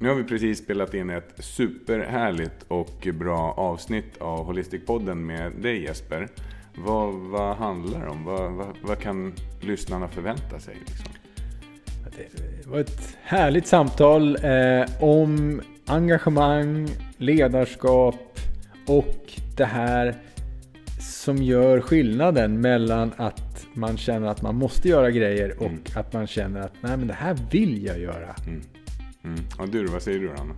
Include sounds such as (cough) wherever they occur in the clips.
Nu har vi precis spelat in ett superhärligt och bra avsnitt av Holistic-podden med dig Jesper. Vad, vad handlar det om? Vad, vad, vad kan lyssnarna förvänta sig? Liksom? Det var ett härligt samtal eh, om engagemang, ledarskap och det här som gör skillnaden mellan att man känner att man måste göra grejer och Mm. att man känner att nej men det här vill jag göra. Mm. Mm. Och du, vad säger du Anna?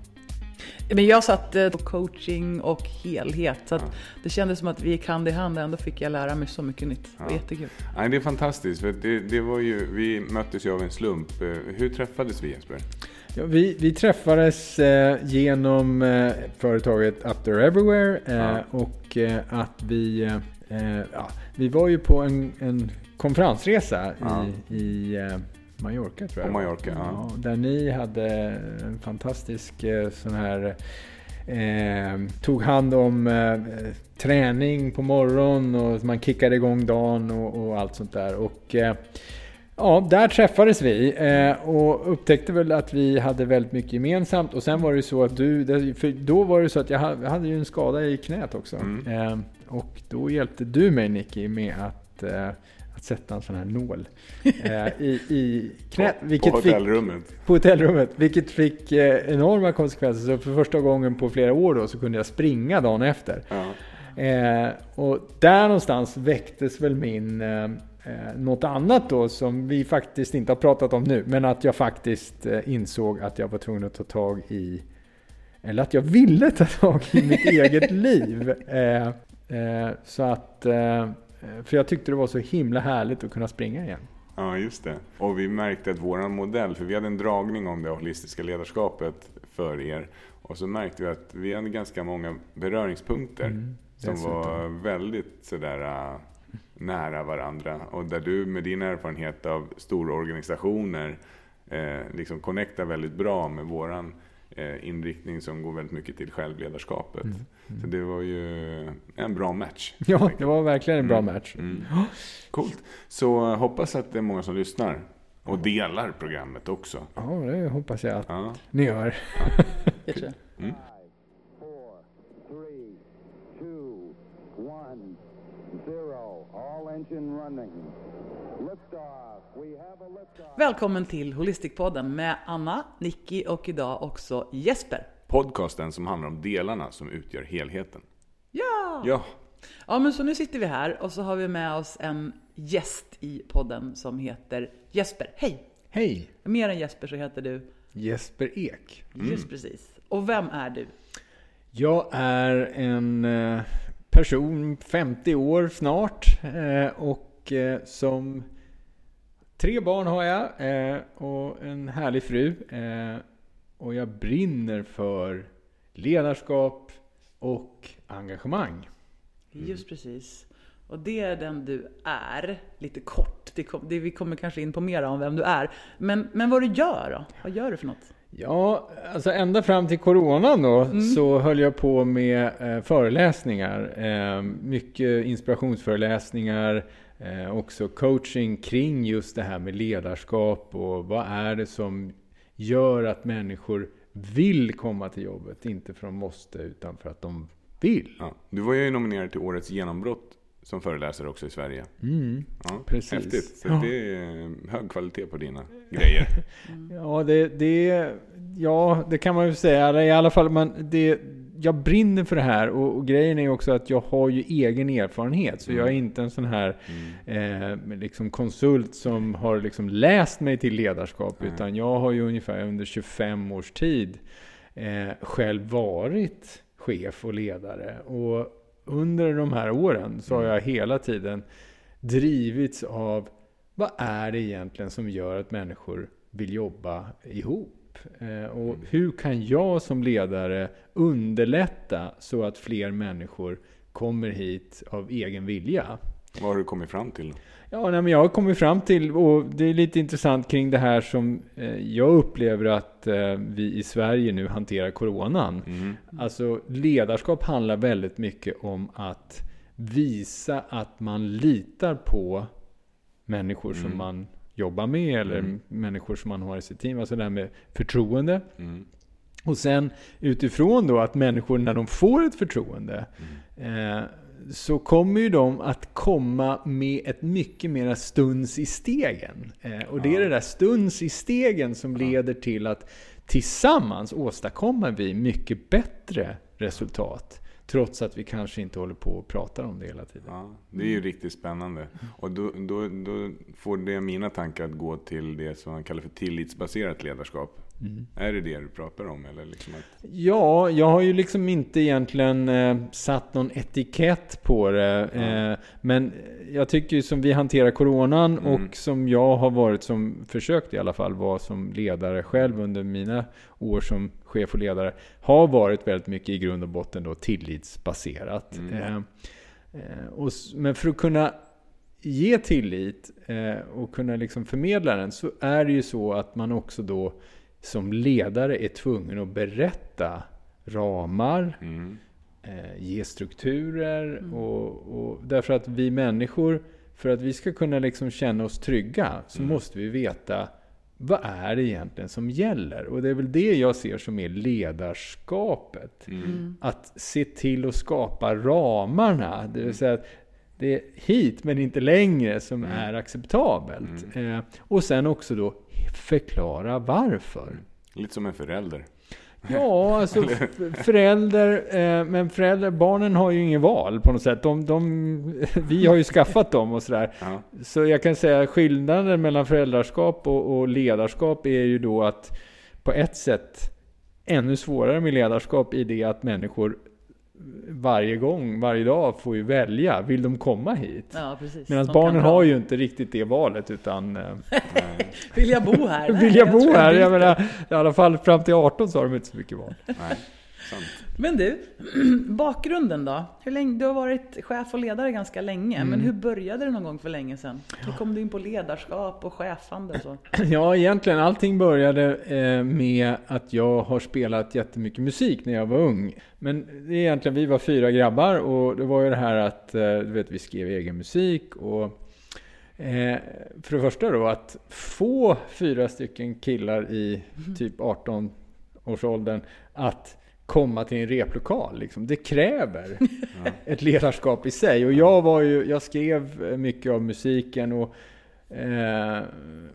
Men jag satte på coaching och helhet. Så att Ja. det kändes som att vi gick hand i hand och ändå fick jag lära mig så mycket nytt. Det var Ja. jättekul. Nej, det är fantastiskt. För det, det var ju, vi möttes ju av en slump. Eh, Hur träffades vi Jesper? Ja, vi, vi träffades eh, genom eh, företaget Up There Everywhere eh, Ja. och eh, att vi, eh, eh, ja, vi var ju på en, en konferensresa Ja. i, i eh, Mallorca tror jag. På. Mallorca, ja. Där ni hade en fantastisk eh, sån här Eh, tog hand om eh, träning på morgonen och man kickade igång dagen och, och allt sånt där. Och, eh, Ja, där träffades vi eh, och upptäckte väl att vi hade väldigt mycket gemensamt. Och sen var det så att du, för då var det så att jag ha- jag hade ju en skada i knät också. Mm. Eh, och då hjälpte du mig Nicky med att, att sätta en sån här nål (laughs) eh, i, i knät. på, vilket på fick, hotellrummet. på hotellrummet. Vilket fick eh, enorma konsekvenser. Så för första gången på flera år då så kunde jag springa dagen efter. Ja. Eh, och där någonstans väcktes väl min eh, eh, något annat då som vi faktiskt inte har pratat om nu. Men att jag faktiskt insåg att jag var tvungen att ta tag i eller att jag ville ta tag i mitt (laughs) eget liv. Eh, eh, så att eh, för jag tyckte det var så himla härligt att kunna springa igen. Ja, just det. Och vi märkte att våran modell, för vi hade en dragning om det holistiska ledarskapet för er. Och så märkte vi att vi hade ganska många beröringspunkter Mm, som var väldigt sådär äh, nära varandra. Och där du med din erfarenhet av stora organisationer eh, liksom connectar väldigt bra med våran eh, inriktning som går väldigt mycket till självledarskapet. Mm, Så det var ju en bra match. Ja, det var verkligen en bra Mm. match. Mm. Coolt. Så eh, hoppas att det är många som lyssnar och delar programmet också. Ja, det hoppas jag att Ja. ni gör. (laughs) Jag tror. Mm. All engine running. Välkommen till Holistic-podden med Anna, Nicky och idag också Jesper. Podcasten som handlar om delarna som utgör helheten. Ja! Ja, Ja, men så nu sitter vi här och så har vi med oss en gäst i podden som heter Jesper. Hej! Hej! Mer än Jesper så heter du Jesper Ek. Just precis. Och vem är du? Jag är en eh, person, 50 år snart, eh, och som tre barn har jag eh, och en härlig fru. eh, Och jag brinner för ledarskap och engagemang. Just precis. Och det är den du är, lite kort. Det kom, det, vi kommer kanske in på mer om vem du är. Men, men vad du gör då? Vad gör du för något? Ja, alltså ända fram till coronan då så höll jag på med eh, föreläsningar. Eh, mycket inspirationsföreläsningar, eh, också coaching kring just det här med ledarskap och vad är det som gör att människor vill komma till jobbet, inte för att de måste utan för att de vill. ja. Du var ju nominerad till Årets genombrott som föreläsare också i Sverige. Mm. Ja, Precis. Häftigt. Så Ja. det är hög kvalitet på dina grejer. (laughs) Ja, det, det, ja, det kan man ju säga. I alla fall, man, det, jag brinner för det här och, och grejen är också att jag har ju egen erfarenhet. Så jag är inte en sån här eh, liksom konsult som har liksom läst mig till ledarskap. Mm. Utan jag har ju ungefär under 25 års tid eh, själv varit chef och ledare. Och under de här åren så har jag hela tiden drivits av vad är det egentligen som gör att människor vill jobba ihop? Eh, och hur kan jag som ledare underlätta så att fler människor kommer hit av egen vilja? Vad har du kommit fram till? Ja, nej, men jag har kommit fram till, och det är lite intressant kring det här som eh, jag upplever att eh, vi i Sverige nu hanterar coronan. Mm. Alltså ledarskap handlar väldigt mycket om att visa att man litar på människor som Mm. man jobbar med eller Mm. människor som man har i sitt team. Alltså det här med förtroende. Mm. Och sen utifrån då att människor när de får ett förtroende eh, så kommer ju de att komma med ett mycket mera stuns i stegen. Eh, och det är det där stuns i stegen som leder till att tillsammans åstadkommer vi mycket bättre resultat. Trots att vi kanske inte håller på och pratar om det hela tiden. Ja, det är ju riktigt spännande. Och då, då, då får det mina tankar att gå till det som man kallar för tillitsbaserat ledarskap. Är det det du pratar om? Eller liksom att, Ja, jag har ju liksom inte egentligen eh, satt någon etikett på det. Eh, men jag tycker ju som vi hanterar coronan och som jag har varit som, försökt i alla fall, vara som ledare själv under mina år som chef och ledare, har varit väldigt mycket i grund och botten då tillitsbaserat. Eh, eh, och, men för att kunna ge tillit eh, och kunna liksom förmedla den så är det ju så att man också då som ledare är tvungen att berätta ramar, mm, eh, ge strukturer och, och därför att vi människor, för att vi ska kunna liksom känna oss trygga så måste vi veta vad är det egentligen som gäller? Och det är väl det jag ser som är ledarskapet. Att se till att skapa ramarna. Det vill säga att det är hit men inte längre som är acceptabelt. Eh, och sen också då förklara varför. lite som en förälder. Ja, alltså f- förälder, eh, men föräldrar, barnen har ju inget val på något sätt. De, de, vi har ju skaffat dem och sådär. Ja. Så jag kan säga skillnaden mellan föräldraskap och, och ledarskap är ju då att på ett sätt ännu svårare med ledarskap i det att människor varje gång, varje dag får ju välja. Vill de komma hit? Ja. Medan barnen har ju inte riktigt det valet utan eh, (laughs) Vill jag bo här? (laughs) Nej, vill jag bo tror här? Jag menar, i alla fall fram till 18 så har de inte så mycket val. Nej, sant. Men du, (clears throat) bakgrunden då? Hur länge, du har varit chef och ledare ganska länge, Mm. men hur började det någon gång för länge sedan? Hur kom du in på ledarskap och chefande och så? (clears throat) Ja, egentligen allting började eh, med att jag har spelat jättemycket musik när jag var ung. Men det är egentligen, vi var fyra grabbar och det var ju det här att, eh, du vet, vi skrev egen musik och eh, för det första då att få fyra stycken killar i typ 18 årsåldern att komma till en replokal. Liksom. Det kräver (laughs) ett ledarskap i sig. Och jag, var ju, jag skrev mycket av musiken och eh,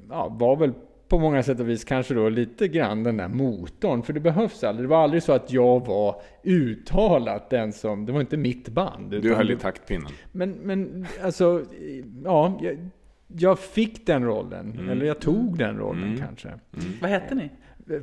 ja, var väl på många sätt och vis kanske då lite grann den där motorn. För det behövs aldrig. Det var aldrig så att jag var uttalat den som, det var inte mitt band. Du höll i taktpinnen. men, men alltså, ja, jag, jag fick den rollen. Mm. Eller jag tog den rollen Mm. kanske. Vad hette ni?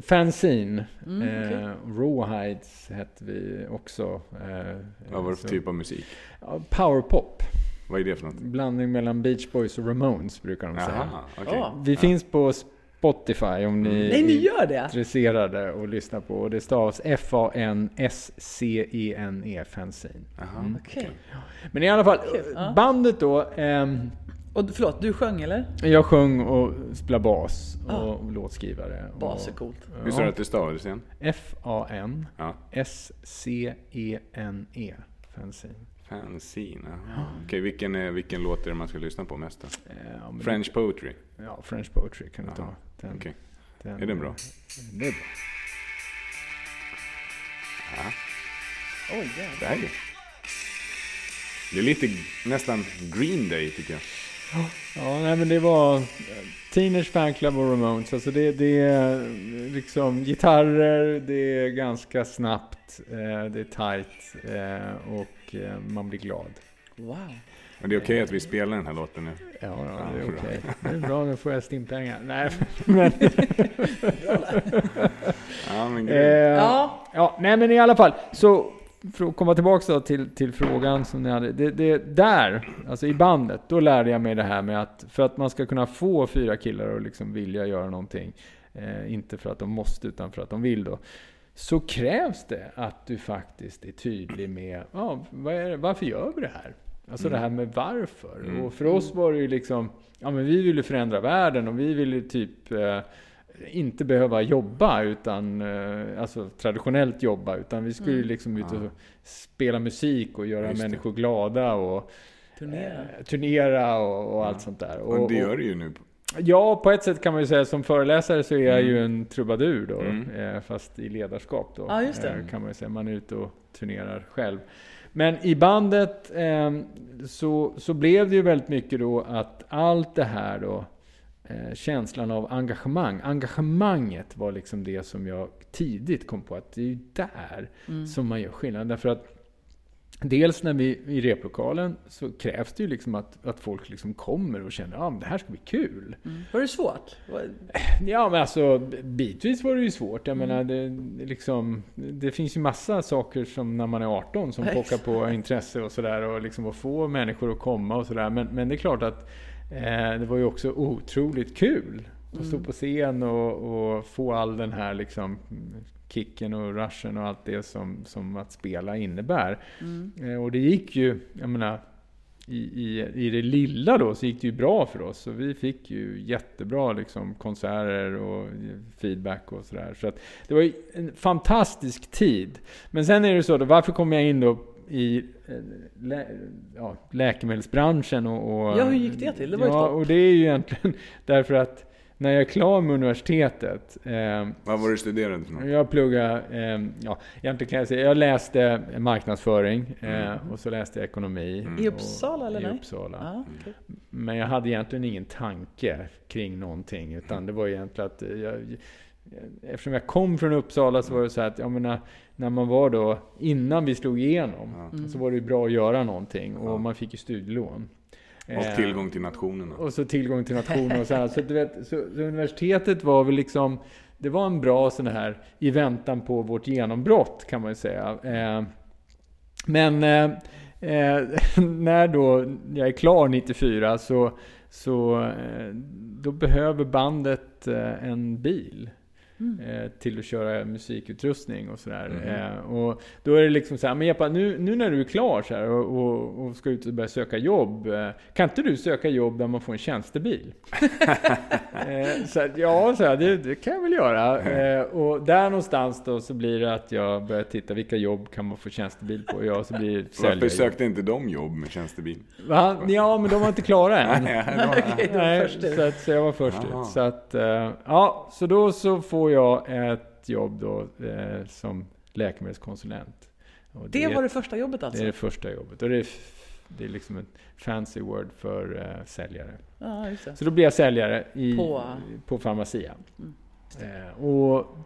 Fanzine. Mm, okej. eh, Rawhides hette vi också. Eh, Vad var det för typ av musik? Ja, Powerpop. Vad är det för något? Blandning mellan Beach Boys och Ramones brukar de säga. Jaha, okej. Ja. Vi finns på Spotify om ni Nej, ni är gör det? intresserade och lyssna på. Och det stavas F-A-N-S-C-E-N-E, Fanzine. Jaha, Okej. Men i alla fall, Ja. bandet då. ehm, Och förlåt, du sjöng eller? jag sjöng och spelade bas och Ah. låtskrivare. Bas är och, coolt. Hur sa du att det stavades igen? F-A-N Ja. S-C-E-N-E, Fanzine. Fanzine, jaha. Okej, vilken, vilken låt är det man ska lyssna på mest då? Eh, ja, French poetry? Ja, French Poetry kan du ta. Den, Okej. den, Är den bra? Det är bra. Oj, jävlar. Det här är Det är lite nästan Green Day tycker jag. Ja, nej men det var eh, Teenage Fanclub och Ramones. Alltså det, det är liksom gitarrer, det är ganska snabbt, eh, det är tight eh, och eh, man blir glad. Wow. Men det är okej att vi spelar den här låten nu. Ja, ja det är bra. okej. Det är bra, nu får jag stimpengar. Nej, (laughs) men... (laughs) Ja, men eh. Ja. ja, nej men i alla fall. Så för att komma tillbaka till, till frågan som ni hade. Det, det, där, alltså i bandet, då lärde jag mig det här med att för att man ska kunna få fyra killar att liksom vilja göra någonting, eh, inte för att de måste utan för att de vill då, så krävs det att du faktiskt är tydlig med, ja, det, varför gör vi det här? Alltså det här med varför. Mm. Och för oss var det ju liksom, ja men vi ville förändra världen och vi ville typ eh, inte behöva jobba utan, eh, alltså traditionellt jobba, utan vi skulle ju Mm. liksom ut och Ja. spela musik och göra Just det. människor glada och Turnera. eh, turnera och, och allt sånt där. Och det gör det ju nu. Ja, på ett sätt kan man ju säga som föreläsare så är jag ju Mm. en trubadur då, Mm. eh, fast i ledarskap då. Ja, just det. eh, Kan man ju säga. Man är ute och turnerar själv. Men i bandet eh, så, så blev det ju väldigt mycket då att allt det här då, eh, känslan av engagemang. Engagemanget var liksom det som jag tidigt kom på att det är ju där Mm. som man gör skillnad. Därför att Dels när vi i replokalen så krävs det ju liksom att, att folk liksom kommer och känner att ah, det här ska bli kul. Mm. Var det svårt? Var- Ja men alltså bitvis var det ju svårt. Jag Mm. menar det, liksom, det finns ju massa saker som när man är 18 som pockar på intresse och sådär och liksom att få människor att komma och sådär. Men, men det är klart att eh, det var ju också otroligt kul att stå Mm. på scen och, och få all den här liksom kicken och rushen och allt det som, som att spela innebär. Mm. Eh, och det gick ju, jag menar, i, i, i det lilla då så gick det ju bra för oss. Så vi fick ju jättebra liksom, konserter och feedback och sådär. Så att det var ju en fantastisk tid. Men sen är det så då, varför kom jag in då i eh, lä, ja, läkemedelsbranschen och, och... Ja, hur gick det till? Det var ett ja, hopp. och det är ju egentligen (laughs) därför att när jag är klar med universitetet eh, Vad var du studerade för något? jag pluggade, eh, ja, egentligen kan jag säga, jag läste marknadsföring eh, och så läste jag ekonomi. Mm. I Uppsala eller I nej? Uppsala. Ja, okej. Men jag hade egentligen ingen tanke kring någonting, utan det var egentligen att jag, eftersom jag kom från Uppsala så var det så här att, jag menar, när man var då, innan vi slog igenom, Ja. så var det bra att göra någonting och Ja. man fick ju studielån. Eh, Och tillgång till nationerna. och så tillgång till nationer och så här. Så, du vet, så, så universitetet var väl liksom, det var en bra sån här i väntan på vårt genombrott kan man ju säga. Eh, men eh, eh, (laughs) när då jag är klar 94 så, så eh, då behöver bandet eh, en bil. Mm. Eh, till att köra musikutrustning och sådär. Mhm. Eh, och då är det liksom så här, men Jeppe, nu, nu när du är klar så här, och, och, och ska ut och börja söka jobb, eh, kan inte du söka jobb där man får en tjänstebil? (laughs) eh, så att, ja, så här, det, det kan jag väl göra. Eh, och där någonstans då så blir det att jag börjar titta, vilka jobb kan man få tjänstebil på? Ja, så blir det Varför sökte inte de jobb med tjänstebil? Va? Ja, men de var inte klara än. (laughs) Nej, Nej, så, att, så jag var först ut. Så att, eh, ja, så då så får jag ett jobb då eh, som läkemedelskonsulent. Och Det var det första jobbet alltså? det är det första jobbet. Och det är, det är liksom ett fancy word för eh, säljare. Det. Så då blir jag säljare i, På? på Pharmacia. Mm. Eh, och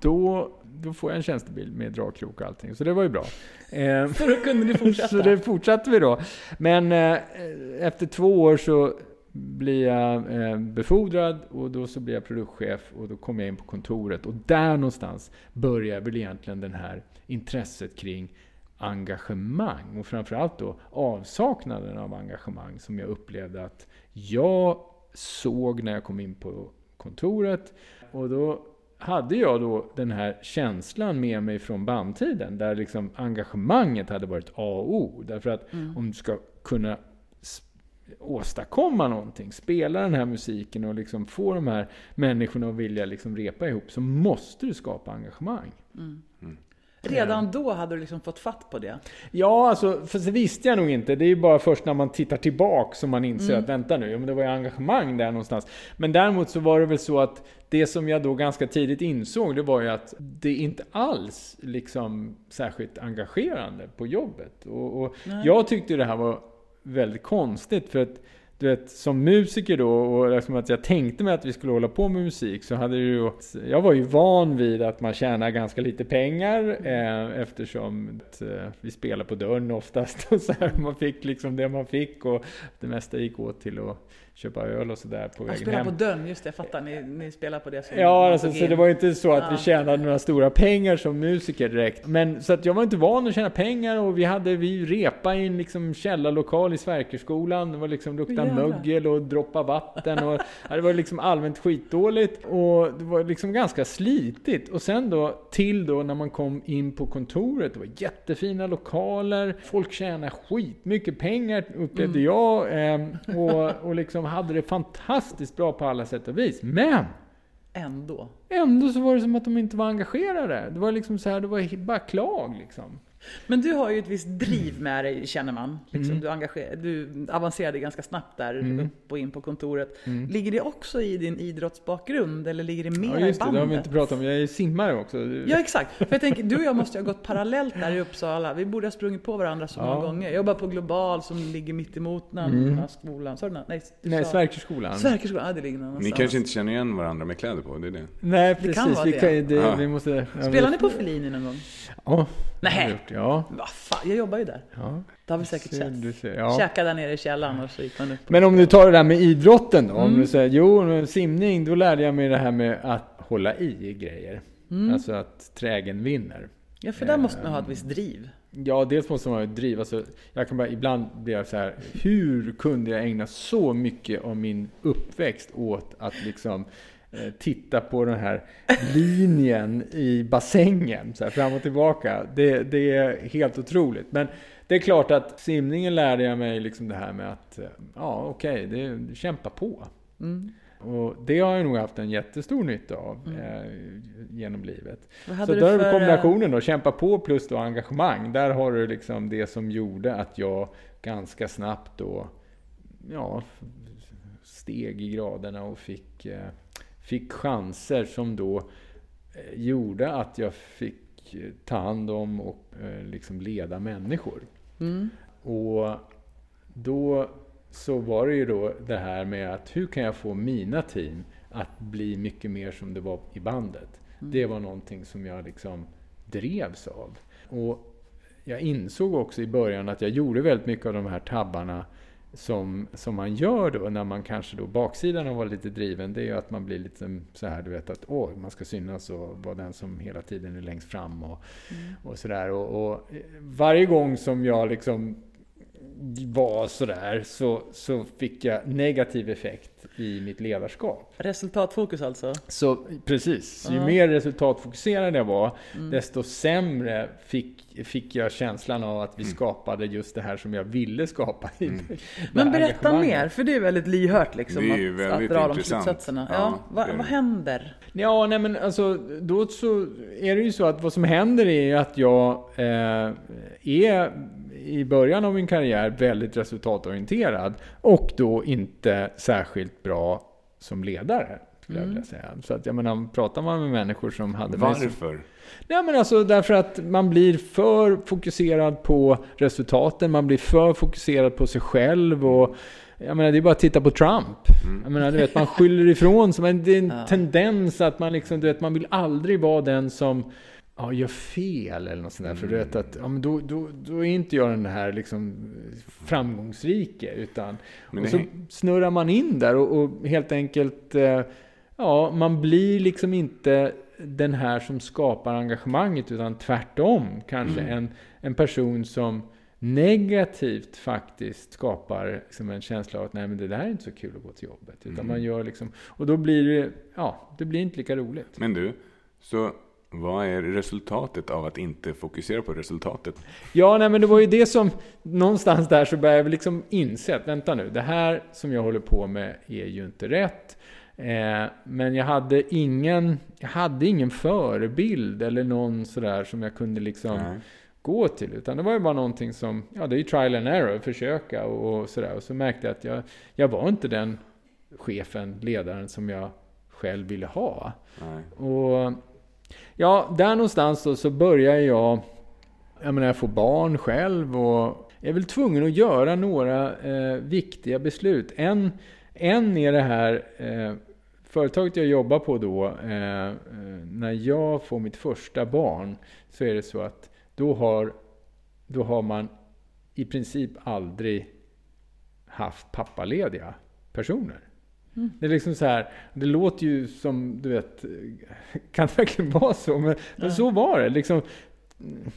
då, då får jag en tjänstebil med dragkrok och allting. Så det var ju bra. Eh, (laughs) Så då kunde ni fortsätta? (laughs) så det fortsatte vi då. Men eh, efter två år så blir jag eh, befordrad och då så blir jag produktchef och då kommer jag in på kontoret och där någonstans börjar väl egentligen den här intresset kring engagemang och framförallt då avsaknaden av engagemang som jag upplevde att jag såg när jag kom in på kontoret och då hade jag då den här känslan med mig från bandtiden där liksom engagemanget hade varit A och O. Därför att Mm. om du ska kunna åstadkomma någonting, spela den här musiken och liksom få de här människorna att vilja liksom repa ihop så måste du skapa engagemang. Mm. Mm. Redan då hade du liksom fått fatt på det? Ja, alltså, för det visste jag nog inte. Det är ju bara först när man tittar tillbaka som man inser Mm. att vänta nu, ja, men det var ju engagemang där någonstans. Men däremot så var det väl så att det som jag då ganska tidigt insåg, det var ju att det inte alls liksom särskilt engagerande på jobbet. Och, och jag tyckte det här var väldigt konstigt för att du vet, som musiker då och liksom att jag tänkte mig att vi skulle hålla på med musik så hade det ju... Jag var ju van vid att man tjänar ganska lite pengar eh, eftersom att, eh, vi spelar på dörren oftast (laughs) och så här. Man fick liksom det man fick och det mesta gick åt till att köpa öl och sådär på vägen spelar hem. på dörren, just det, jag fattar. Ni, ni spelar på det som Ja, alltså, så det var ju inte så att vi Ja. tjänade några stora pengar som musiker direkt. Men så att jag var inte van att tjäna pengar och vi hade, vi repa i en liksom källarlokal i Sverkerskolan. Det var liksom lukta Jävlar. mögel och droppa vatten och ja, det var liksom allmänt skitdåligt. Och det var liksom ganska slitigt. Och sen då till då när man kom in på kontoret, det var jättefina lokaler, folk tjänade skitmycket pengar upplevde Mm. jag. ehm, och, och liksom hade det fantastiskt bra på alla sätt och vis. Men! Ändå. Ändå så var det som att de inte var engagerade. Det var liksom så här, det var bara klag liksom. Men du har ju ett visst driv med dig känner man. Liksom, Mm. du, engager, du avancerade ganska snabbt där upp och in på kontoret. Mm. Ligger det också i din idrottsbakgrund eller ligger det mer Ja, just i det, bandet? det har vi inte pratat om. Jag är simmare också. Ja exakt, för jag tänker du och jag måste ju ha gått parallellt där i Uppsala. Vi borde ha sprungit på varandra så många Ja. gånger. Jag jobbar på Global som ligger mitt emot den här skolan. Nå- Nej, Nej, Sverkerskolan. Sverkerskolan, ja det ligger Ni någonstans. kanske inte känner igen varandra med kläder på, det är det. Nej, Det precis. kan vara vi, det. kan, det, Ja. vi måste, ja, Spelar ni på Fellini någon gång? Ja. Nej. gjort, Ja. Vad fan, jag jobbar ju där. ja. Det har vi säkert sett. ser, ja. Käkade där nere i källaren och så gick man upp. Men om du tar det där med idrotten då. Om Mm. du säger, jo, simning, då lärde jag mig det här med att hålla i grejer. Mm. Alltså att trägen vinner. Ja, för där måste man ha ett visst driv. Ja, dels måste man ha ett driv. Alltså, jag kan bara, ibland blir jag så här, hur kunde jag ägna så mycket av min uppväxt åt att liksom eh, titta på den här linjen i bassängen, så här, fram och tillbaka. Det, det är helt otroligt. Men det är klart att simningen lärde jag mig liksom det här med att, eh, ja okej, det kämpa på. Mm. Och det har jag nog haft en jättestor nytta av eh, genom livet. Så där för, eh, kombinationen då, kämpa på plus då engagemang. Där har du liksom det som gjorde att jag ganska snabbt då, ja, steg i graderna och fick, eh, fick chanser som då eh, gjorde att jag fick eh, ta hand om och eh, liksom leda människor. Mm. Och då så var det ju då det här med att hur kan jag få mina team att bli mycket mer som det var i bandet. Det var någonting som jag liksom drevs av. Och jag insåg också i början att jag gjorde väldigt mycket av de här tabbarna som, som man gör då när man kanske då, baksidan av att vara lite driven, det är ju att man blir lite så här, du vet att åh, man ska synas och vara den som hela tiden är längst fram och, och sådär. Och, och varje gång som jag liksom var sådär så, så fick jag negativ effekt i mitt ledarskap. Resultatfokus alltså? Så precis, ju Ja. mer resultatfokuserad jag var, desto sämre fick, fick jag känslan av att vi skapade just det här som jag ville skapa. I (laughs) det här Men berätta mer, för det är väldigt lyhört liksom. Det är ju att, att väldigt dra de intressant. slutsatserna. Ja, Ja, vad, vad händer? Ja, nej men alltså då så är det ju så att vad som händer är ju att jag eh, är i början av min karriär väldigt resultatorienterad och då inte särskilt bra som ledare. Skulle jag säga. Så att jag menar, pratar man med människor som hade Varför? Nej men alltså därför att man blir för fokuserad på resultaten, man blir för fokuserad på sig själv och jag menar det är bara att titta på Trump. Jag menar du vet man skyller ifrån sig, det är en (laughs) Ja. tendens att man liksom, du vet man vill aldrig vara den som ja, gör fel eller något sånt där. För du vet att ja, men då, då, då är inte jag den här liksom framgångsrike utan Men och så snurrar man in där och, och helt enkelt eh, Ja, man blir liksom inte den här som skapar engagemanget utan tvärtom kanske en, en person som negativt faktiskt skapar liksom en känsla av att nej men det där är inte så kul att gå till jobbet. Utan man gör liksom, och då blir det, ja, det blir inte lika roligt. Men du, så vad är resultatet av att inte fokusera på resultatet? Ja, nej men det var ju det som, någonstans där så började jag liksom inse att vänta nu, det här som jag håller på med är ju inte rätt. Eh, men jag hade ingen, jag hade ingen förebild eller någon sådär som jag kunde liksom Nej. gå till. Utan det var ju bara någonting som, ja det är ju trial and error, försöka och, och sådär. Och så märkte jag att jag, jag var inte den chefen, ledaren som jag själv ville ha. Nej. Och ja, där någonstans då så börjar jag, jag menar jag får barn själv och jag är väl tvungen att göra några eh, viktiga beslut. En, en är det här eh, företaget jag jobbar på då, eh, eh, när jag får mitt första barn så är det så att då har, då har man i princip aldrig haft pappalediga personer. Det är liksom så här, det låter ju som, du vet, (laughs) kan det verkligen vara så? Men, men så var det. Liksom,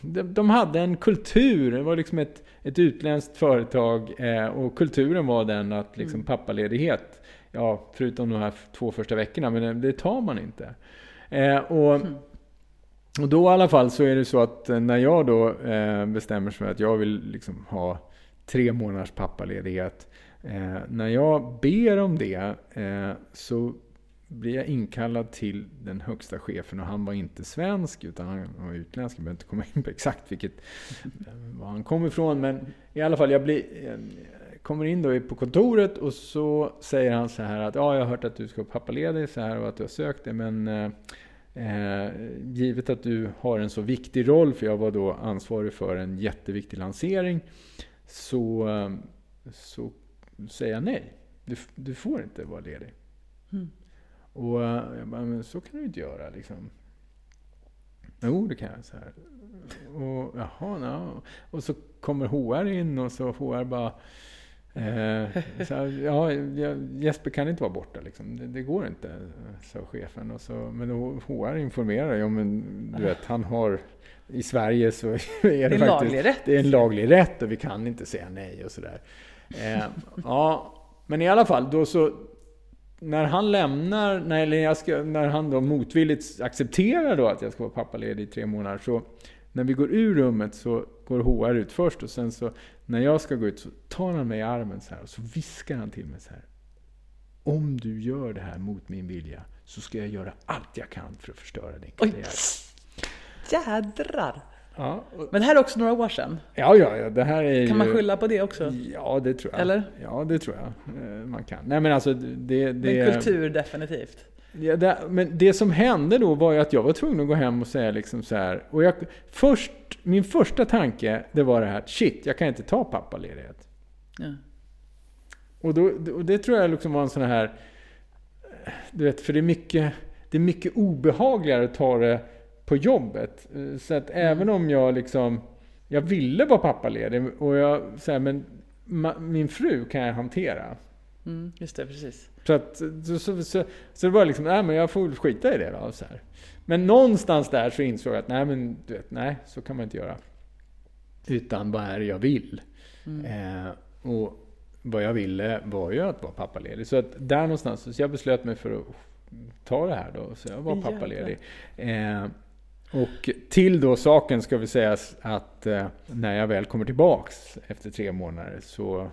de, de hade en kultur, det var liksom ett, ett utländskt företag eh, och kulturen var den att liksom pappaledighet, ja förutom de här två första veckorna, men det, tar man inte. Eh, och, och då i alla fall så är det så att eh, när jag då eh, bestämmer mig för att jag vill liksom ha tre månaders pappaledighet Eh, när jag ber om det eh, så blir jag inkallad till den högsta chefen och han var inte svensk utan han var utländsk. Jag behöver inte komma in på exakt vilket, eh, var han kom ifrån. Men i alla fall, jag blir, eh, kommer in då på kontoret och så säger han så här att ja, jag har hört att du ska vara pappaledig så här och att du har sökt det men eh, eh, givet att du har en så viktig roll, för jag var då ansvarig för en jätteviktig lansering, så, så säger jag nej. Du, du får inte vara ledig. Mm. Och eh, jag bara, men så kan du inte göra liksom. Jo, det kan jag. Så här. Och, jaha, no. och så kommer HR in och så HR bara Eh, så, (laughs) ja, Jesper kan inte vara borta liksom. det, det går inte, sa chefen. Och så, men HR informerar ju om, du vet, han har i Sverige så (laughs) är det, det är faktiskt, laglig rätt. Det är en laglig rätt och vi kan inte säga nej och sådär. Eh, ja, men i alla fall, då så när han lämnar, när, jag ska, när han då motvilligt accepterar då att jag ska vara pappaledig i tre månader, så när vi går ur rummet så går HR ut först och sen så när jag ska gå ut så tar han mig i armen så här och så viskar han till mig så här. Om du gör det här mot min vilja så ska jag göra allt jag kan för att förstöra din karriär. Jädrar! Ja, Men det här är också några år sedan? Ja, ja, ja det här är Kan man skylla på det också? Ja, det tror jag. Eller? Ja, det tror jag eh, man kan. Nej, men alltså det... det men kultur definitivt? Ja, det, men det som hände då var ju att jag var tvungen att gå hem och säga liksom så här. Och jag, först, min första tanke det var det här, shit, jag kan inte ta pappaledighet. Ja. Och, då, och det tror jag liksom var en sån här, du vet, för det är mycket, det är mycket obehagligare att ta det på jobbet. Så att mm. även om jag liksom, jag ville vara pappaledig och jag, så här, men ma, min fru kan jag hantera. Mm, just det, precis. Så, att, så, så, så, så det var liksom, nej men jag får skita i det då. Så här. Men någonstans där så insåg jag att nej men du vet, nej så kan man inte göra. Utan vad är det jag vill? Mm. Eh, och vad jag ville var ju att vara pappaledig. Så att där någonstans, så jag beslöt mig för att ta det här då. Så jag var pappaledig. Eh, och till då saken ska vi säga att eh, när jag väl kommer tillbaks efter tre månader så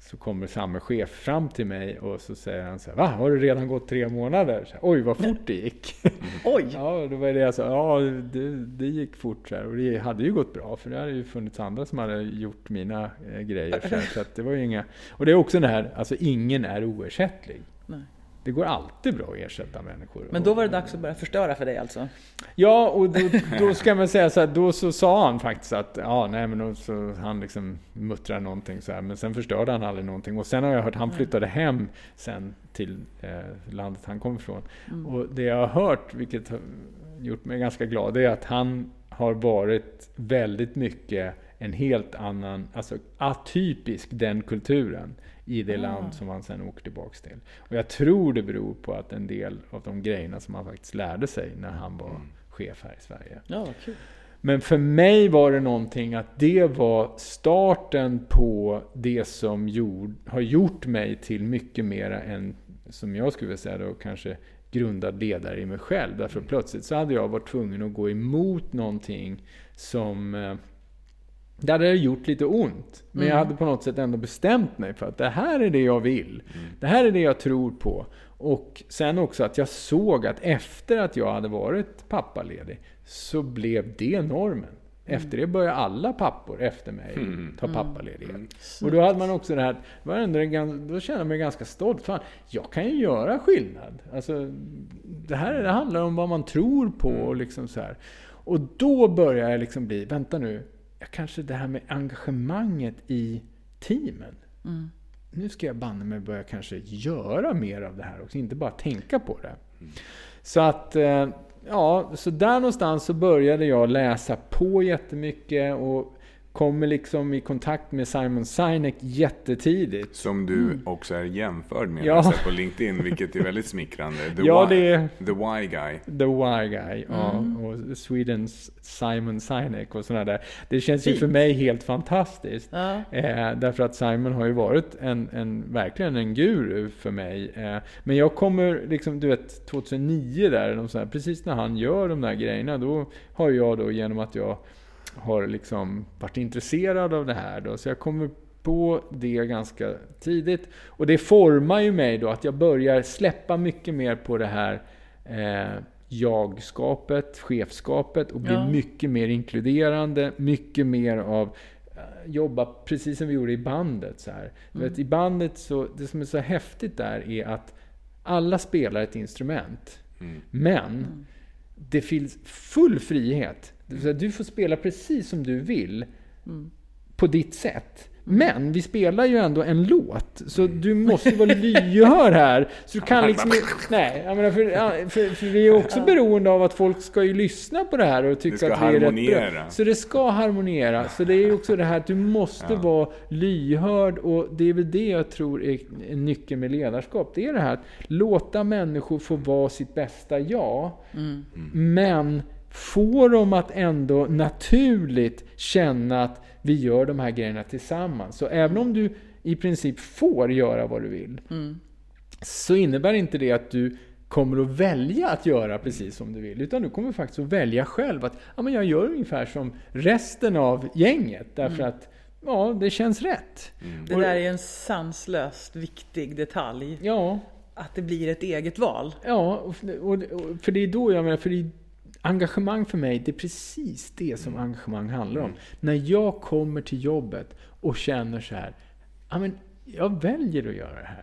så kommer samme chef fram till mig och så säger han så här, Va? Har det redan gått tre månader? Här, Oj, vad fort det gick! (laughs) Oj! ja, då var det jag sa, ja det, det gick fort så här. Och det hade ju gått bra, för det hade ju funnits andra som hade gjort mina eh, grejer. Så, här, (laughs) så att det var ju inga... Och det är också det här, alltså ingen är oersättlig. Nej. Det går alltid bra att ersätta människor. Men då var det dags att börja förstöra för dig alltså? Ja, och då, då ska man säga så här, då så sa han faktiskt att, ja nej men då, så han liksom muttrade någonting så här, men sen förstörde han aldrig någonting. Och sen har jag hört, han flyttade hem sen till eh, landet han kom ifrån. Mm. Och det jag har hört, vilket har gjort mig ganska glad, det är att han har varit väldigt mycket en helt annan, alltså atypisk den kulturen i det ah. land som han sen åker tillbaks till. Och jag tror det beror på att en del av de grejerna som han faktiskt lärde sig när han var mm. chef här i Sverige. Ja, kul. Men för mig var det någonting att det var starten på det som gjord, har gjort mig till mycket mera än, som jag skulle vilja säga då, kanske grundad ledare i mig själv. Därför mm. plötsligt så hade jag varit tvungen att gå emot någonting som eh, det hade gjort lite ont. Men mm. jag hade på något sätt ändå bestämt mig för att det här är det jag vill. Mm. Det här är det jag tror på. Och sen också att jag såg att efter att jag hade varit pappaledig så blev det normen. Mm. Efter det började alla pappor efter mig mm. ta pappaledighet. Mm. Och då hade man också det här, var ändå en, då kände jag mig ganska stolt. Fan, jag kan ju göra skillnad. Alltså, det här det handlar om vad man tror på. Och, liksom så här. och då började jag liksom bli, vänta nu, kanske det här med engagemanget i teamen. Mm. Nu ska jag banne mig börja kanske göra mer av det här också, inte bara tänka på det. Mm. Så att, eh, ja, så där någonstans så började jag läsa på jättemycket och kommer liksom i kontakt med Simon Sinek jättetidigt. Som du mm. också är jämförd med ja. på LinkedIn, vilket är väldigt smickrande. The, ja, why, det the why guy. The why guy, ja. Mm. Och Swedens Simon Sinek och sådana där. Det känns Fint. ju för mig helt fantastiskt. Ja. Eh, därför att Simon har ju varit en, en verkligen en guru för mig. Eh, men jag kommer liksom, du vet, 2009 där, här, precis när han gör de där grejerna, då har jag då genom att jag har liksom varit intresserad av det här. Då. Så jag kommer på det ganska tidigt. Och det formar ju mig då att jag börjar släppa mycket mer på det här eh, jagskapet, chefskapet och bli Ja. mycket mer inkluderande, mycket mer av eh, jobba precis som vi gjorde i bandet. Så här. Du vet, I bandet, så, det som är så häftigt där är att alla spelar ett instrument. Mm. Men det finns full frihet. Du får spela precis som du vill på ditt sätt. Men vi spelar ju ändå en låt, så du måste vara lyhörd här. Så du kan liksom (laughs) Nej, jag menar för, ja, för, för vi är också beroende av att folk ska ju lyssna på det här och tycka att vi är rätt bra. Så det ska harmoniera. Så det är ju också det här att du måste vara lyhörd och det är väl det jag tror är en nyckel med ledarskap. Det är det här att låta människor få vara sitt bästa jag. Men få dem att ändå naturligt känna att vi gör de här grejerna tillsammans. Så även om du i princip får göra vad du vill, så innebär inte det att du kommer att välja att göra precis som du vill. Utan du kommer faktiskt att välja själv att ja, men jag gör ungefär som resten av gänget. Därför att ja, det känns rätt. Det Och- där är en sanslöst viktig detalj. Ja, Att det blir ett eget val. Ja, och, och, och, för det är då jag menar, för det är, engagemang för mig, det är precis det som engagemang handlar om. När jag kommer till jobbet och känner så här, men jag väljer att göra det här.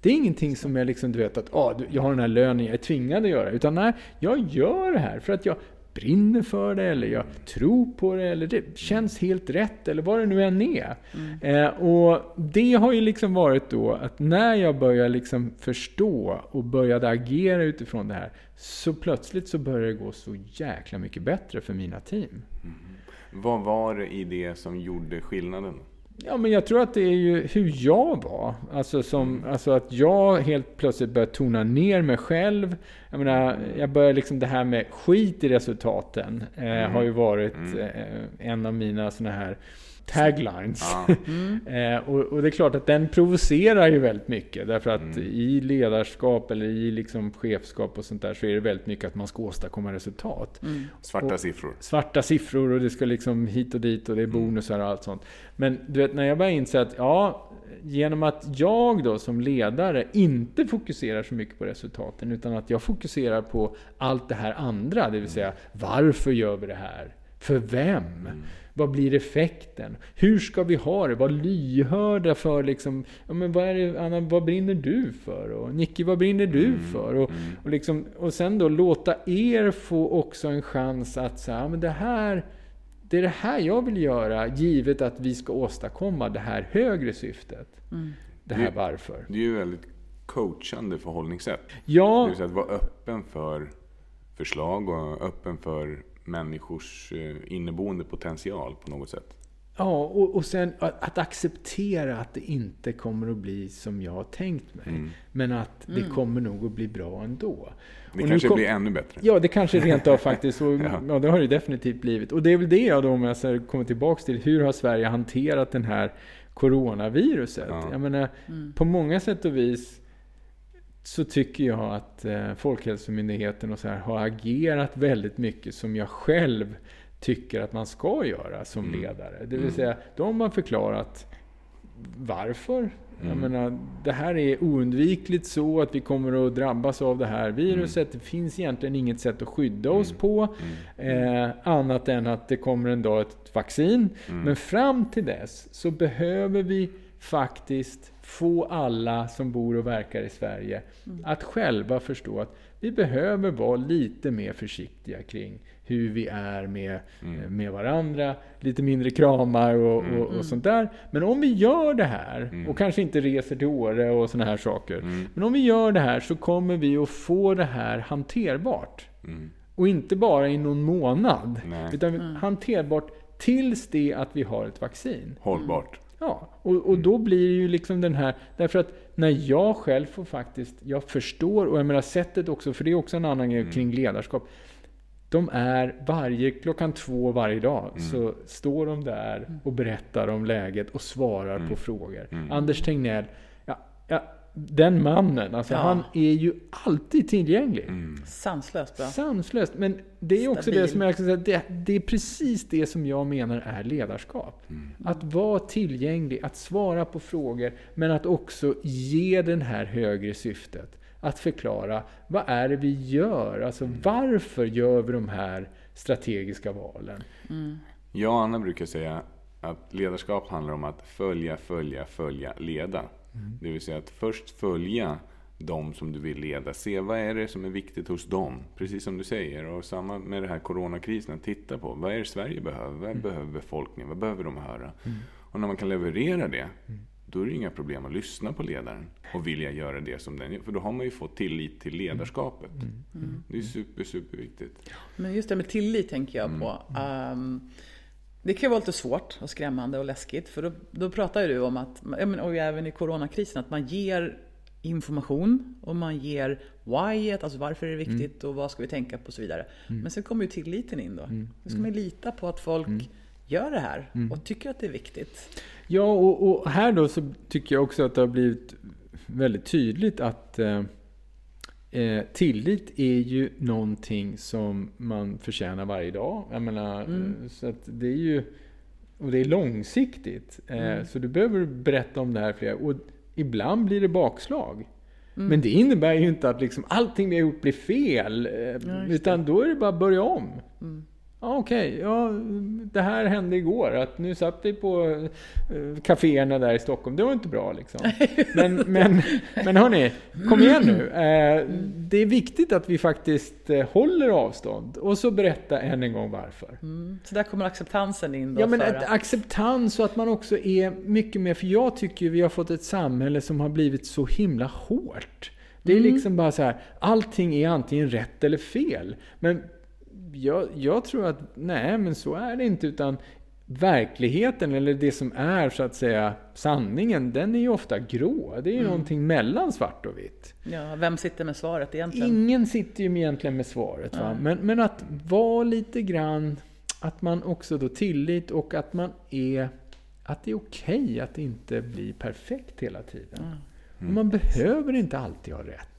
Det är ingenting som jag liksom, du vet att ah, jag har den här lönen, jag är tvingad att göra. Utan nej, jag gör det här för att jag brinner för det, eller jag tror på det, eller det känns helt rätt, eller vad det nu än är. Eh, och det har ju liksom varit då att när jag började liksom förstå och började agera utifrån det här, så plötsligt så började det gå så jäkla mycket bättre för mina team. Vad var det i det som gjorde skillnaden? Ja, men jag tror att det är ju hur jag var. Alltså, som, alltså att jag helt plötsligt började tona ner mig själv. Jag menar, jag började liksom det här med skit i resultaten. Eh, Har ju varit eh, en av mina såna här taglines. Ja. (laughs) eh, och, och det är klart att den provocerar ju väldigt mycket. Därför att i ledarskap eller i liksom chefskap och sånt där så är det väldigt mycket att man ska åstadkomma resultat Svarta Och- siffror. svarta siffror och det ska liksom hit och dit och det är bonusar och allt sånt. Men du vet, när jag började inse att ja, genom att jag då som ledare inte fokuserar så mycket på resultaten utan att jag fokuserar på allt det här andra, det vill säga varför gör vi det här? För vem? Vad blir effekten? Hur ska vi ha det? Var lyhörda för liksom, ja men vad är det, Anna, vad brinner du för? Och Nicky, vad brinner du för? Och, och, liksom, och sen då låta er få också en chans att säga, ja men det här, det är det här jag vill göra, givet att vi ska åstadkomma det här högre syftet. Det här Det- varför. Det är ju väldigt coachande förhållningssätt. Det Ja, vill säga att vara öppen för förslag och öppen för människors eh, inneboende potential på något sätt. ja och, och sen att, att acceptera att det inte kommer att bli som jag har tänkt mig. Men att det kommer nog att bli bra ändå. Det Och kanske kom- blir ännu bättre. Ja, det kanske rent av faktiskt, och, (laughs) Ja. ja. det har det definitivt blivit. Och det är väl det jag då, om jag så kommer tillbaks till, hur har Sverige hanterat den här coronaviruset? Ja. Jag menar, på många sätt och vis så tycker jag att eh, Folkhälsomyndigheten och så här har agerat väldigt mycket som jag själv tycker att man ska göra som Mm. ledare. Det vill säga, de har förklarat varför. Mm. menar, det här är oundvikligt så att vi kommer att drabbas av det här viruset. Mm. Det finns egentligen inget sätt att skydda oss på. Eh, annat än att det kommer en dag ett vaccin. Mm. Men fram till dess så behöver vi faktiskt få alla som bor och verkar i Sverige att själva förstå att vi behöver vara lite mer försiktiga kring hur vi är med, eh, med varandra. Lite mindre kramar och, och, och sånt där. Men om vi gör det här, och kanske inte reser till Åre och såna här saker. Men om vi gör det här så kommer vi att få det här hanterbart. Mm. Och inte bara i någon månad. Nej. Utan hanterbart tills det att vi har ett vaccin. Hållbart. Ja, och, och då blir det ju liksom den här... Därför att när jag själv får faktiskt... Jag förstår, och jag menar sättet också, för det är också en annan grej kring ledarskap. De är varje, klockan två varje dag, så står de där och berättar om läget och svarar på frågor. Anders Tegnell, ja, ja, den mannen, alltså Ja. han är ju alltid tillgänglig. Mm. Sanslöst bra. Sanslöst. Men det är också Stabil. det som jag säga, det, det är precis det som jag menar är ledarskap. Att vara tillgänglig, att svara på frågor, men att också ge den här högre syftet. Att förklara, vad är det vi gör? Alltså varför gör vi de här strategiska valen? Jag och Anna brukar säga att ledarskap handlar om att följa, följa, följa, leda. Det vill säga att först följa de som du vill leda. Se vad är det som är viktigt hos dem. Precis som du säger. Och samma med det här coronakrisen. Titta på vad är det Sverige behöver? Vad behöver befolkningen? Vad behöver de höra? Och när man kan leverera det. Då är det inga problem att lyssna på ledaren och vilja göra det som den gör. För då har man ju fått tillit till ledarskapet. Det är super, superviktigt. Men just det med tillit tänker jag på. Ehm, det kan ju vara lite svårt och skrämmande och läskigt. För då, då pratar ju du om att, och även i coronakrisen, att man ger information och man ger whyet, alltså varför är det viktigt och vad ska vi tänka på och så vidare. Men sen kommer ju tilliten in då. Då ska man ju lita på att folk gör det här och tycker att det är viktigt. Ja, och, och här då så tycker jag också att det har blivit väldigt tydligt att eh, eh, tillit är ju någonting som man förtjänar varje dag. Jag menar, eh, så att det är ju... Och det är långsiktigt. Eh, Så du behöver berätta om det här flera Och ibland blir det bakslag. Men det innebär ju inte att liksom allting vi har gjort blir fel. eh, utan då är det bara att börja om. Ja, Okej, ja, det här hände igår. Att nu satt vi på eh, kaféerna där i Stockholm. Det var inte bra liksom. (laughs) Men, men, men hörni, kom igen nu. Eh, det är viktigt att vi faktiskt eh, håller avstånd. Och så berätta än en gång varför. Mm. Så där kommer acceptansen in då. Ja, men att- acceptans och att man också är mycket mer... För jag tycker vi har fått ett samhälle som har blivit så himla hårt. Det är liksom bara så här, allting är antingen rätt eller fel. Men jag, jag tror att, nej men så är det inte. Utan verkligheten, eller det som är så att säga sanningen, den är ju ofta grå. Det är ju någonting mellan svart och vitt. ja, vem sitter med svaret egentligen? Ingen sitter ju egentligen med svaret. Va? Men, men att vara lite grann, att man också då tillit och att man är, att det är okej att inte bli perfekt hela tiden. Och man behöver inte alltid ha rätt.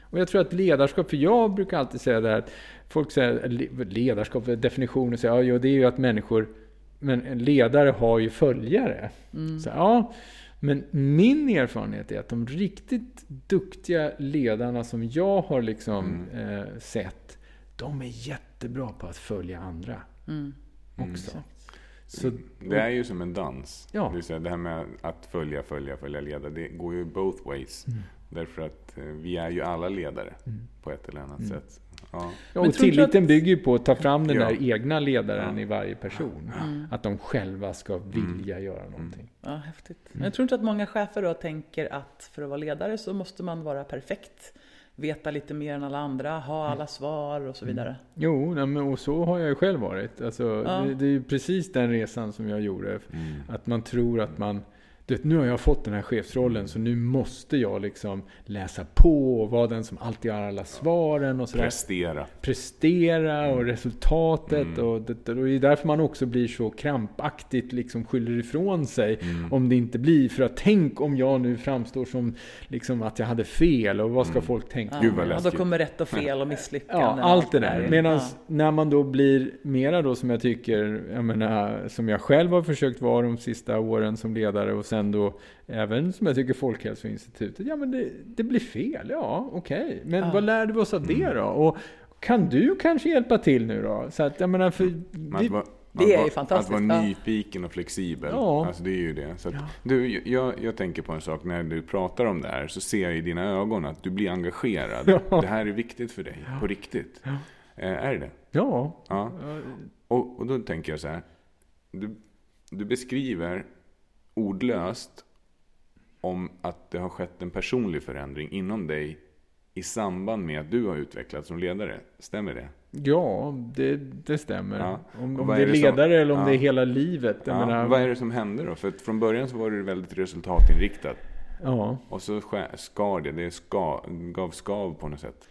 Och jag tror att ledarskap, för jag brukar alltid säga det här, folk säger le- ledarskap, definitionen säger, ja, jo, det är ju att människor, men en ledare har ju följare. Så, ja, men min erfarenhet är att de riktigt duktiga ledarna som jag har liksom eh, sett, de är jättebra på att följa andra Mm. också. Så, Det är ju som en dans. Ja. Det här med att följa, följa, följa, leda. Det går ju both ways. Mm. Därför att eh, vi är ju alla ledare på ett eller annat sätt. Ja. Ja, och tilliten att- bygger ju på att ta fram den Ja. där egna ledaren Ja. i varje person. Att de själva ska vilja göra någonting. Ja, häftigt. Men jag tror inte att många chefer då tänker att för att vara ledare så måste man vara perfekt. Veta lite mer än alla andra, ha alla svar och så vidare. Jo, och så har jag ju själv varit. Alltså, Ja. det, det är ju precis den resan som jag gjorde. Att man tror att man... Du vet, nu har jag fått den här chefsrollen så nu måste jag liksom läsa på och vara den som alltid har alla svaren och sådär. Prestera. prestera och resultatet. Mm. Och, det, och det är därför man också blir så krampaktigt liksom skyller ifrån sig Mm. om det inte blir. För att tänk om jag nu framstår som liksom att jag hade fel och vad ska folk tänka? Mm. Gud, vad och då läskigt. kommer rätt och fel och (laughs) misslyckanden. Ja, allt det där. där. Medan Ja. när man då blir mera då som jag tycker, jag menar, som jag själv har försökt vara de sista åren som ledare och sen då även som jag tycker Folkhälsoinstitutet, ja men det, det blir fel, ja okej. Men Ja. vad lärde vi oss av det då? Och kan du kanske hjälpa till nu då? Så att jag menar, för vi, Det är ju fantastiskt, Att vara nyfiken och flexibel. Ja. Alltså det är ju det. Så att, Ja. du, jag, jag tänker på en sak. När du pratar om det här så ser jag i dina ögon att du blir engagerad. Ja. Det här är viktigt för dig. På riktigt. Ja. Eh, är det det? ja, Ja. Och, och då tänker jag så här. Du, du beskriver ordlöst om att det har skett en personlig förändring inom dig i samband med att du har utvecklats som ledare. Stämmer det? ja det, det stämmer. Ja. Om, om det är det som- ledare eller om Ja. det är hela livet. Ja, menar, vad är det som hände då? För från början så var det väldigt resultatinriktat. ja. Och så skär- skar det, det ska, gav skav på något sätt.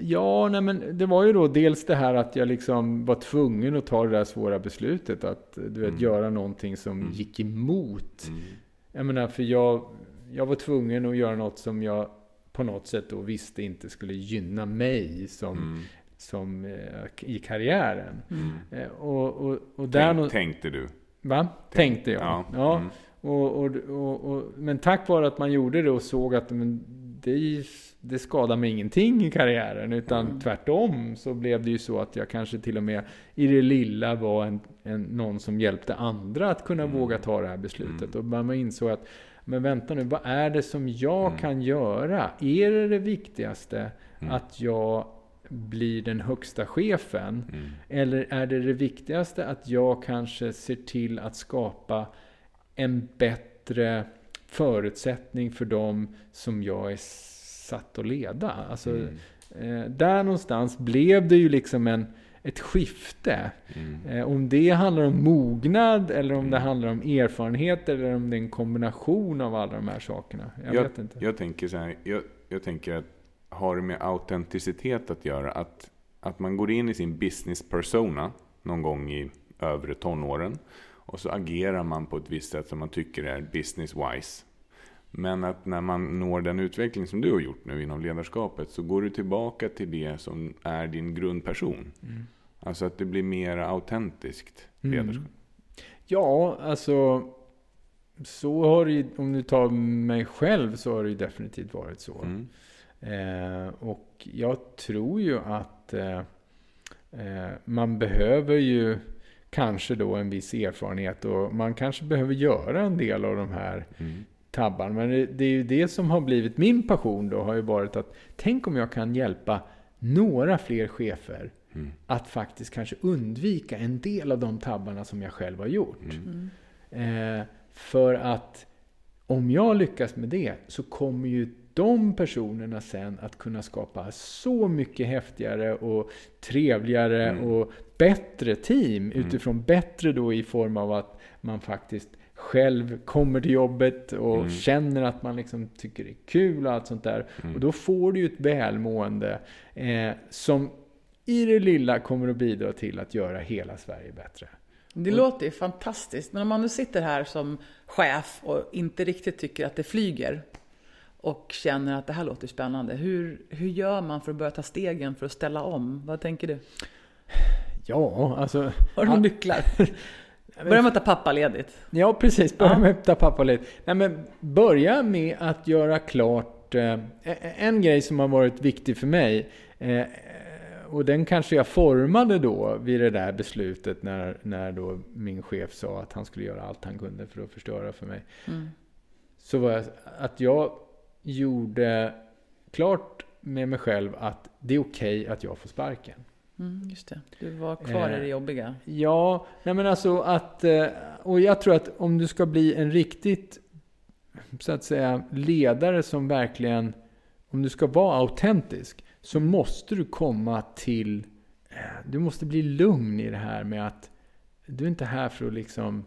Ja, nej men det var ju då dels det här att jag liksom var tvungen att ta det där svåra beslutet att du vet, Mm. göra någonting som Mm. gick emot. Mm. Jag menar, för jag, jag var tvungen att göra något som jag på något sätt då visste inte skulle gynna mig som, Mm. som eh, i karriären. Mm. Eh, och, och, och där Tänk, tänkte du? Va? Tänkte jag. Ja. Ja. Mm. Och, och, och, och, men tack vare att man gjorde det och såg att men, det, det skadade mig ingenting i karriären. Utan Mm. tvärtom så blev det ju så att jag kanske till och med i det lilla var en, en, någon som hjälpte andra att kunna Mm. våga ta det här beslutet. Mm. Och man insåg att men vänta nu, vad är det som jag Mm. kan göra? Är det det viktigaste Mm. att jag blir den högsta chefen? Mm. Eller är det det viktigaste att jag kanske ser till att skapa en bättre förutsättning för dem som jag är satt att leda? Alltså, Mm. eh, där någonstans blev det ju liksom en, ett skifte. Mm. Eh, om det handlar om mognad eller om det Mm. handlar om erfarenhet eller om det är en kombination av alla de här sakerna. Jag, vet inte. Jag tänker så här, jag, jag tänker att har det med autenticitet att göra? Att, att man går in i sin business persona någon gång i övre tonåren och så agerar man på ett visst sätt som man tycker är business wise. Men att när man når den utveckling som du har gjort nu inom ledarskapet så går du tillbaka till det som är din grundperson. Mm. Alltså att det blir mer autentiskt Mm. ledarskap. Ja, alltså så har det ju, om du tar mig själv så har det ju definitivt varit så. Mm. Eh, och jag tror ju att eh, eh, man behöver ju kanske då en viss erfarenhet och man kanske behöver göra en del av de här Mm. tabbarna. Men det, det är ju det som har blivit min passion då, har ju varit att tänk om jag kan hjälpa några fler chefer Mm. att faktiskt kanske undvika en del av de tabbarna som jag själv har gjort. Mm. Mm. Eh, för att om jag lyckas med det så kommer ju de personerna sen att kunna skapa så mycket häftigare och trevligare Mm. och bättre team. Mm. Utifrån bättre då i form av att man faktiskt själv kommer till jobbet och Mm. känner att man liksom tycker det är kul och allt sånt där. Mm. Och då får du ju ett välmående eh, som i det lilla kommer att bidra till att göra hela Sverige bättre. Det låter ju fantastiskt. Men om man nu sitter här som chef och inte riktigt tycker att det flyger och känner att det här låter spännande. Hur, hur gör man för att börja ta stegen för att ställa om? Vad tänker du? Ja, alltså... Har du några nycklar? (laughs) Börja med att ta pappaledigt. Ja, precis. Börja Ja. med att ta pappa lite. Nej, men börja med att göra klart eh, en grej som har varit viktig för mig. Eh, och den kanske jag formade då vid det där beslutet när, när då min chef sa att han skulle göra allt han kunde för att förstöra för mig. Mm. Så var jag, att jag gjorde klart med mig själv att det är okej att jag får sparken. Mm, just det. Du var kvar i Eh, det jobbiga. Ja, nej men alltså att... eh, Och jag tror att om du ska bli en riktigt, så att säga, ledare som verkligen... Om du ska vara autentisk, så måste du komma till... eh, Du måste bli lugn i det här med att du är inte här för att liksom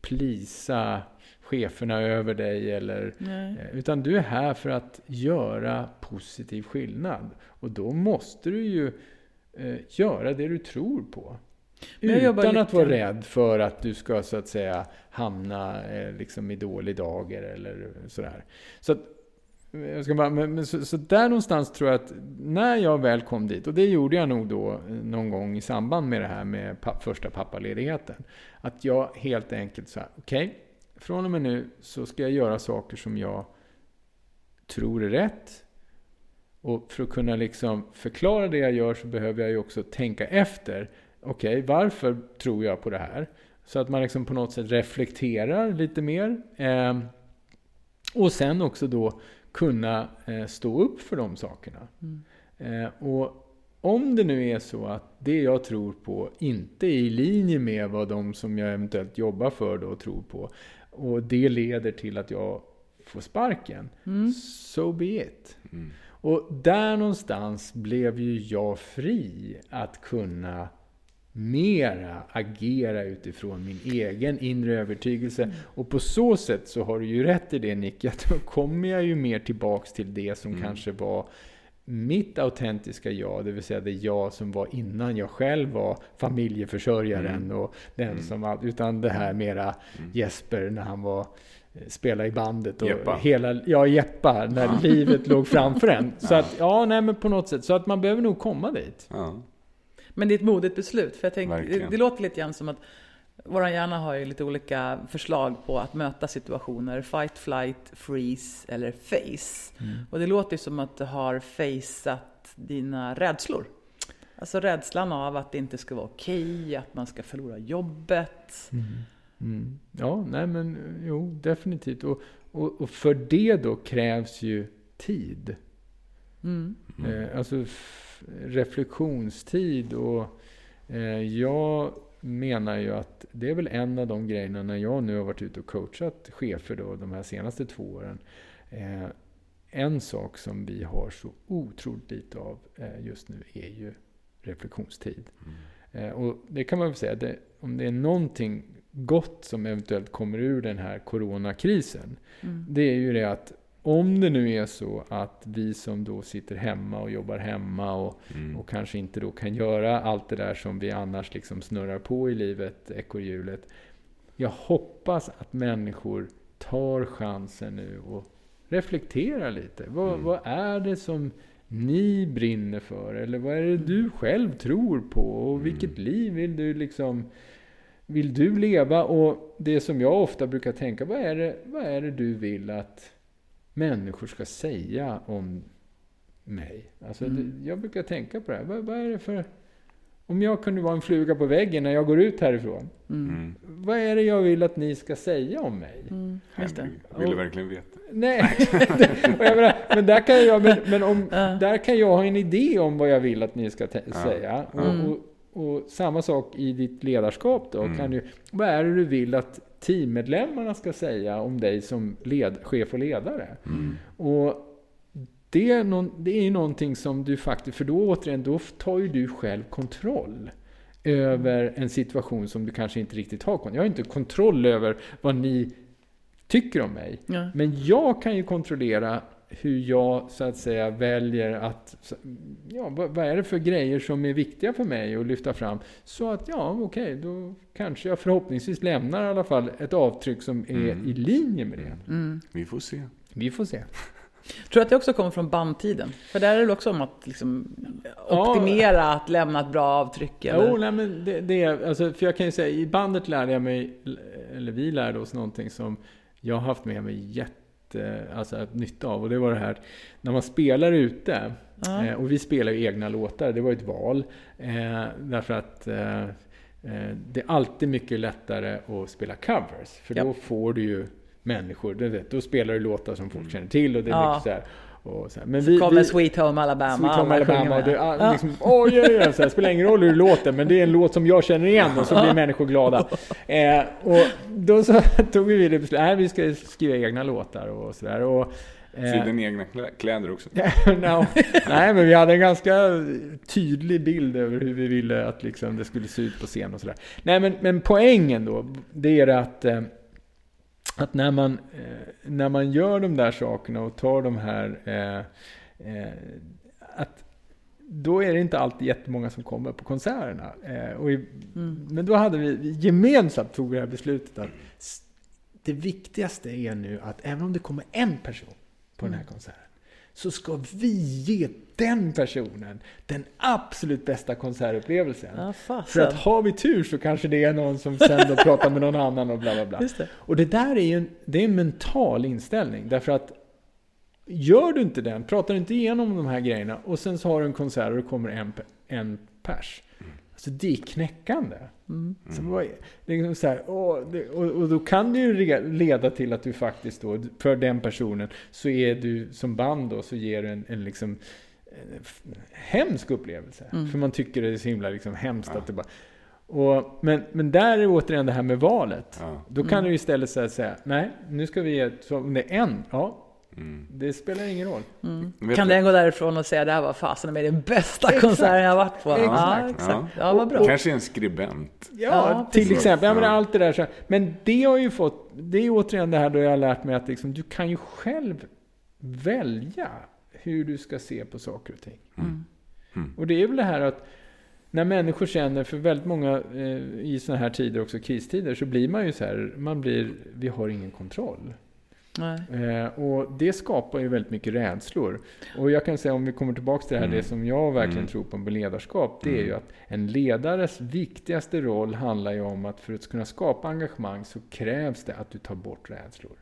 plisa cheferna över dig eller... Nej. Eh, Utan du är här för att göra positiv skillnad. Och då måste du ju eh, göra det du tror på. Men jag jobbar Utan att vara rädd för att du ska så att säga hamna eh, liksom i dålig dager eller sådär. Så, att, eh, jag ska bara, men, men, så, så där någonstans tror jag att när jag väl kom dit, och det gjorde jag nog då eh, någon gång i samband med det här med pa, första pappaledigheten. Att jag helt enkelt sa, okej, från och med nu så ska jag göra saker som jag tror är rätt. Och för att kunna liksom förklara det jag gör så behöver jag ju också tänka efter. Okej, varför tror jag på det här? Så att man liksom på något sätt reflekterar lite mer. Eh, och sen också då kunna eh, stå upp för de sakerna. Mm. Eh, och om det nu är så att det jag tror på inte är i linje med vad de som jag eventuellt jobbar för då tror på och det leder till att jag får sparken, Mm. so be it. Mm. Och där någonstans blev ju jag fri att kunna mera agera utifrån min egen inre övertygelse. Och på så sätt så har du ju rätt i det Nick, att (laughs) då kommer jag ju mer tillbaks till det som Mm. kanske var mitt autentiska jag, det vill säga det jag som var innan jag själv var familjeförsörjaren Mm. och den Mm. som utan det här mera Mm. Jesper när han var spela i bandet och Jeppa. hela, ja jeppa, när livet låg framför en. (laughs) Så att, ja nej men på något sätt, så att man behöver nog komma dit. Ja. Men det är ett modigt beslut. För jag tänker, det, det låter lite grann som att vår hjärna har ju lite olika förslag på att möta situationer. Fight, flight, freeze eller face. Och det låter ju som att du har faceat dina rädslor. Alltså rädslan av att det inte ska vara okej, att man ska förlora jobbet. Mm. Ja, nej men jo, definitivt. Och, och, och för det då krävs ju tid. Mm. Eh, alltså reflektionstid och eh, jag menar ju att det är väl en av de grejerna när jag nu har varit ute och coachat chefer då de här senaste två åren. Eh, en sak som vi har så otroligt lite av eh, just nu är ju reflektionstid. Eh, och det kan man väl säga, det, om det är någonting gott som eventuellt kommer ur den här coronakrisen. Mm. Det är ju det att om det nu är så att vi som då sitter hemma och jobbar hemma och, Mm. och kanske inte då kan göra allt det där som vi annars liksom snurrar på i livet, ekorrhjulet. Jag hoppas att människor tar chansen nu och reflekterar lite. Vad, Mm. vad är det som ni brinner för? Eller vad är det du själv tror på? Och vilket liv vill du liksom vill du leva? Och det som jag ofta brukar tänka, vad är det, vad är det du vill att människor ska säga om mig? Alltså, Mm. det, jag brukar tänka på det här. Vad, vad är det för... Om jag kunde vara en fluga på väggen när jag går ut härifrån. Mm. Mm. Vad är det jag vill att ni ska säga om mig? Mm. Just det. Herregud, Vill du verkligen veta? Nej, (laughs) jag menar, men där kan jag, men, men om, där kan jag ha en idé om vad jag vill att ni ska Ja. säga. Och, Mm. och, och samma sak i ditt ledarskap då. Mm. Kan du, vad är det du vill att teammedlemmarna ska säga om dig som led, chef och ledare? Mm. Och det är, någon, det är ju någonting som du faktiskt, för då återigen, då tar ju du själv kontroll över en situation som du kanske inte riktigt har kontroll Jag har inte kontroll över vad ni tycker om mig. Ja. Men jag kan ju kontrollera hur jag så att säga väljer att, ja vad, är det för grejer som är viktiga för mig att lyfta fram? Så att ja, okej, då kanske jag förhoppningsvis lämnar i alla fall ett avtryck som är Mm. i linje med det. Mm. Vi får se. Vi får se. (laughs) Tror du att det också kommer från bandtiden? För där är det också om att liksom optimera att lämna ett bra avtryck. Eller? Jo, nej, men det, det är, alltså, för jag kan ju säga, i bandet lärde jag mig, eller vi lärde oss någonting som jag har haft med mig jätte, alltså nytta av. Och det var det här, när man spelar ute, Ja. eh, och vi spelar ju egna låtar, det var ju ett val. Eh, därför att eh, eh, det är alltid mycket lättare att spela covers. För då Japp. får du ju människor, då spelar du låtar som folk känner till och det är Ja. mycket så här. Och så här. Men Så kommer Sweet Home Alabama. Sweet Home Alabama. Det, ah, Ja. liksom, oh, yeah, yeah, så här, spelar ingen roll hur det låter, men det är en låt som jag känner igen och så blir människor glada. Eh, och då så (laughs) tog vi det beslutet, nej vi ska skriva egna låtar och sådär. Och, eh, Sy den egna klä- kläder också. (laughs) no, nej, men vi hade en ganska tydlig bild över hur vi ville att liksom, det skulle se ut på scen och sådär. Nej, men, men poängen då, det är att, eh, att när, man, eh, när man gör de där sakerna och tar de här... Eh, eh, att då är det inte alltid jättemånga som kommer på konserterna. Och i, Mm. Men då hade vi gemensamt tog det här beslutet att det viktigaste är nu att även om det kommer en person på den här konserten så ska vi ge den personen den absolut bästa konsertupplevelsen. Ja, För att har vi tur så kanske det är någon som sen då pratar med någon annan och bla bla bla. Det. Och det där är ju en, det är en mental inställning. Därför att gör du inte den, pratar du inte igenom de här grejerna och sen så har du en konsert och det kommer en, en pers. Alltså det är knäckande. Mm. Så liksom så här, det, och, och då kan det ju leda till att du faktiskt då, för den personen, så är du som band då, så ger du en, en liksom en f- hemsk upplevelse. Mm. För man tycker det är så himla liksom hemskt Ja. att det bara... Och, men, men där är återigen det här med valet. Ja. Då kan du istället säga, säga, nej, nu ska vi ge, så om det är en, ja, Mm. det spelar ingen roll. Mm. Kan du- den gå därifrån och säga det här var fasen med den bästa Exakt. konserten jag har varit på? Ja, Exakt. exakt. Ja, vad bra. Kanske en skribent. Ja, Ja, till exempel. Ja, men Ja. allt det där. Så, men det har ju fått, det är återigen det här då jag har lärt mig att liksom, du kan ju själv välja hur du ska se på saker och ting. Mm. Mm. Och det är väl det här att när människor känner, för väldigt många eh, i sådana här tider, också kristider, så blir man ju så här, man blir, vi har ingen kontroll. Nej. Eh, och det skapar ju väldigt mycket rädslor. Och jag kan säga om vi kommer tillbaka till det här, Mm. det som jag verkligen Mm. tror på med ledarskap, det är Mm. ju att en ledares viktigaste roll handlar ju om att för att kunna skapa engagemang så krävs det att du tar bort rädslor.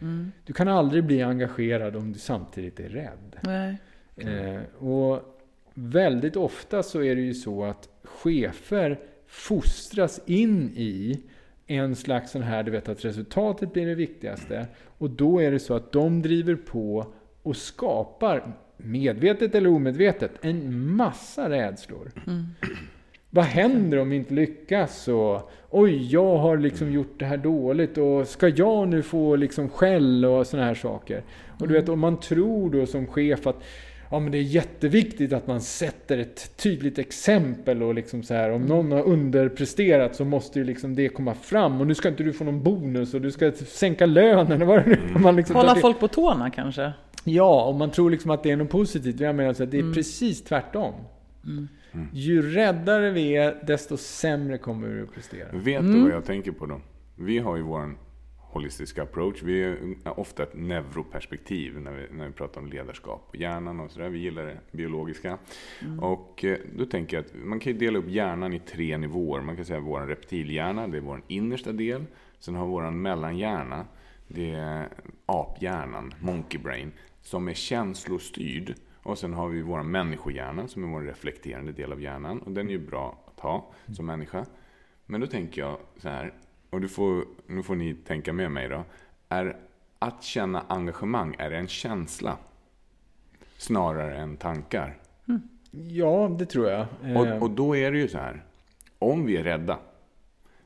Mm. Du kan aldrig bli engagerad om du samtidigt är rädd. Nej. Eh, och väldigt ofta så är det ju så att chefer fostras in i en slags sån här, du vet att resultatet blir det viktigaste. Och då är det så att de driver på och skapar, medvetet eller omedvetet, en massa rädslor. Mm. Vad händer om vi inte lyckas? Och, Oj, jag har liksom gjort det här dåligt och ska jag nu få liksom skäll och såna här saker? Och du vet, om man tror då som chef att ja, men det är jätteviktigt att man sätter ett tydligt exempel och liksom så här, om någon har underpresterat så måste ju liksom det komma fram och nu ska inte du få någon bonus och du ska sänka lönen vad det nu är. man liksom Hålla folk på tårna kanske? Ja, om man tror liksom att det är något positivt. Jag menar så att det är Mm. precis tvärtom. Mm. Ju räddare vi är, desto sämre kommer vi att prestera. Vet Mm. du vad jag tänker på då? Vi har ju vår holistiska approach. Vi är ofta ett neuroperspektiv när vi, när vi pratar om ledarskap. Hjärnan och sådär. Vi gillar det biologiska. Mm. Och eh, då tänker jag att man kan ju dela upp hjärnan i tre nivåer. Man kan säga vår reptilhjärna, det är vår innersta del. Sen har vi vår mellanhjärna, det är aphjärnan, monkey brain, som är känslostyrd. Och sen har vi vår människohjärna som är vår reflekterande del av hjärnan. Och den är ju bra att ha som människa. Men då tänker jag så här, och du får, nu får ni tänka med mig då. Är att känna engagemang, är det en känsla? Snarare än tankar? Ja, det tror jag. Eh, Och, och då är det ju så här. Om vi är rädda,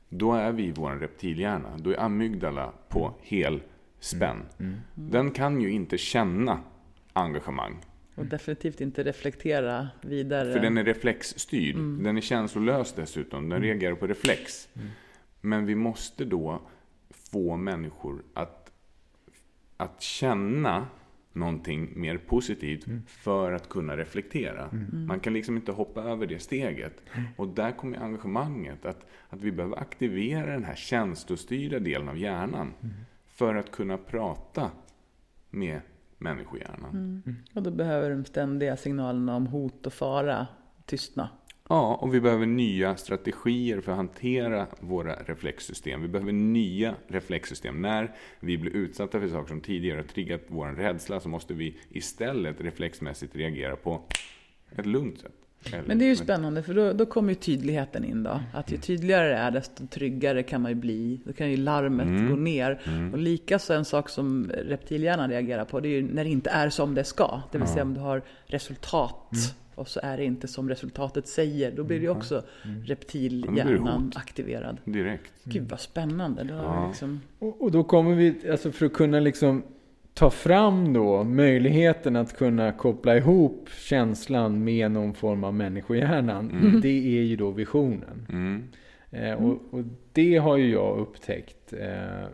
då är vi i vår reptilhjärna. Då är amygdala på hel spänn. mm. Den kan ju inte känna engagemang. Och definitivt inte reflektera vidare. För den är reflexstyrd. Den är känslolös dessutom. Den reagerar på reflex. Men vi måste då få människor att, att känna någonting mer positivt för att kunna reflektera. Man kan liksom inte hoppa över det steget. Och där kommer engagemanget. Att, att vi behöver aktivera den här känslostyrda delen av hjärnan. För att kunna prata med människohjärnan. Och då behöver de ständiga signalerna om hot och fara tystna. Ja, och vi behöver nya strategier för att hantera våra reflexsystem. Vi behöver nya reflexsystem. När vi blir utsatta för saker som tidigare har triggat vår rädsla så måste vi istället reflexmässigt reagera på ett lugnt sätt. Eller- Men det är ju spännande för då, då kommer ju tydligheten in då. Att ju tydligare det är desto tryggare kan man ju bli. Då kan ju larmet Mm. gå ner. Och likaså en sak som reptilhjärnan reagerar på det är ju när det inte är som det ska. Det vill säga om du har resultat och så är det inte som resultatet säger. Då blir det ju också reptilhjärnan hot. aktiverad. Direkt. Gud vad spännande. Då Ja. liksom, Och, och då kommer vi, alltså för att kunna liksom ta fram då möjligheten att kunna koppla ihop känslan med någon form av människohjärnan. Det är ju då visionen. Mm. Eh, och, och det har ju jag upptäckt. Eh, eh,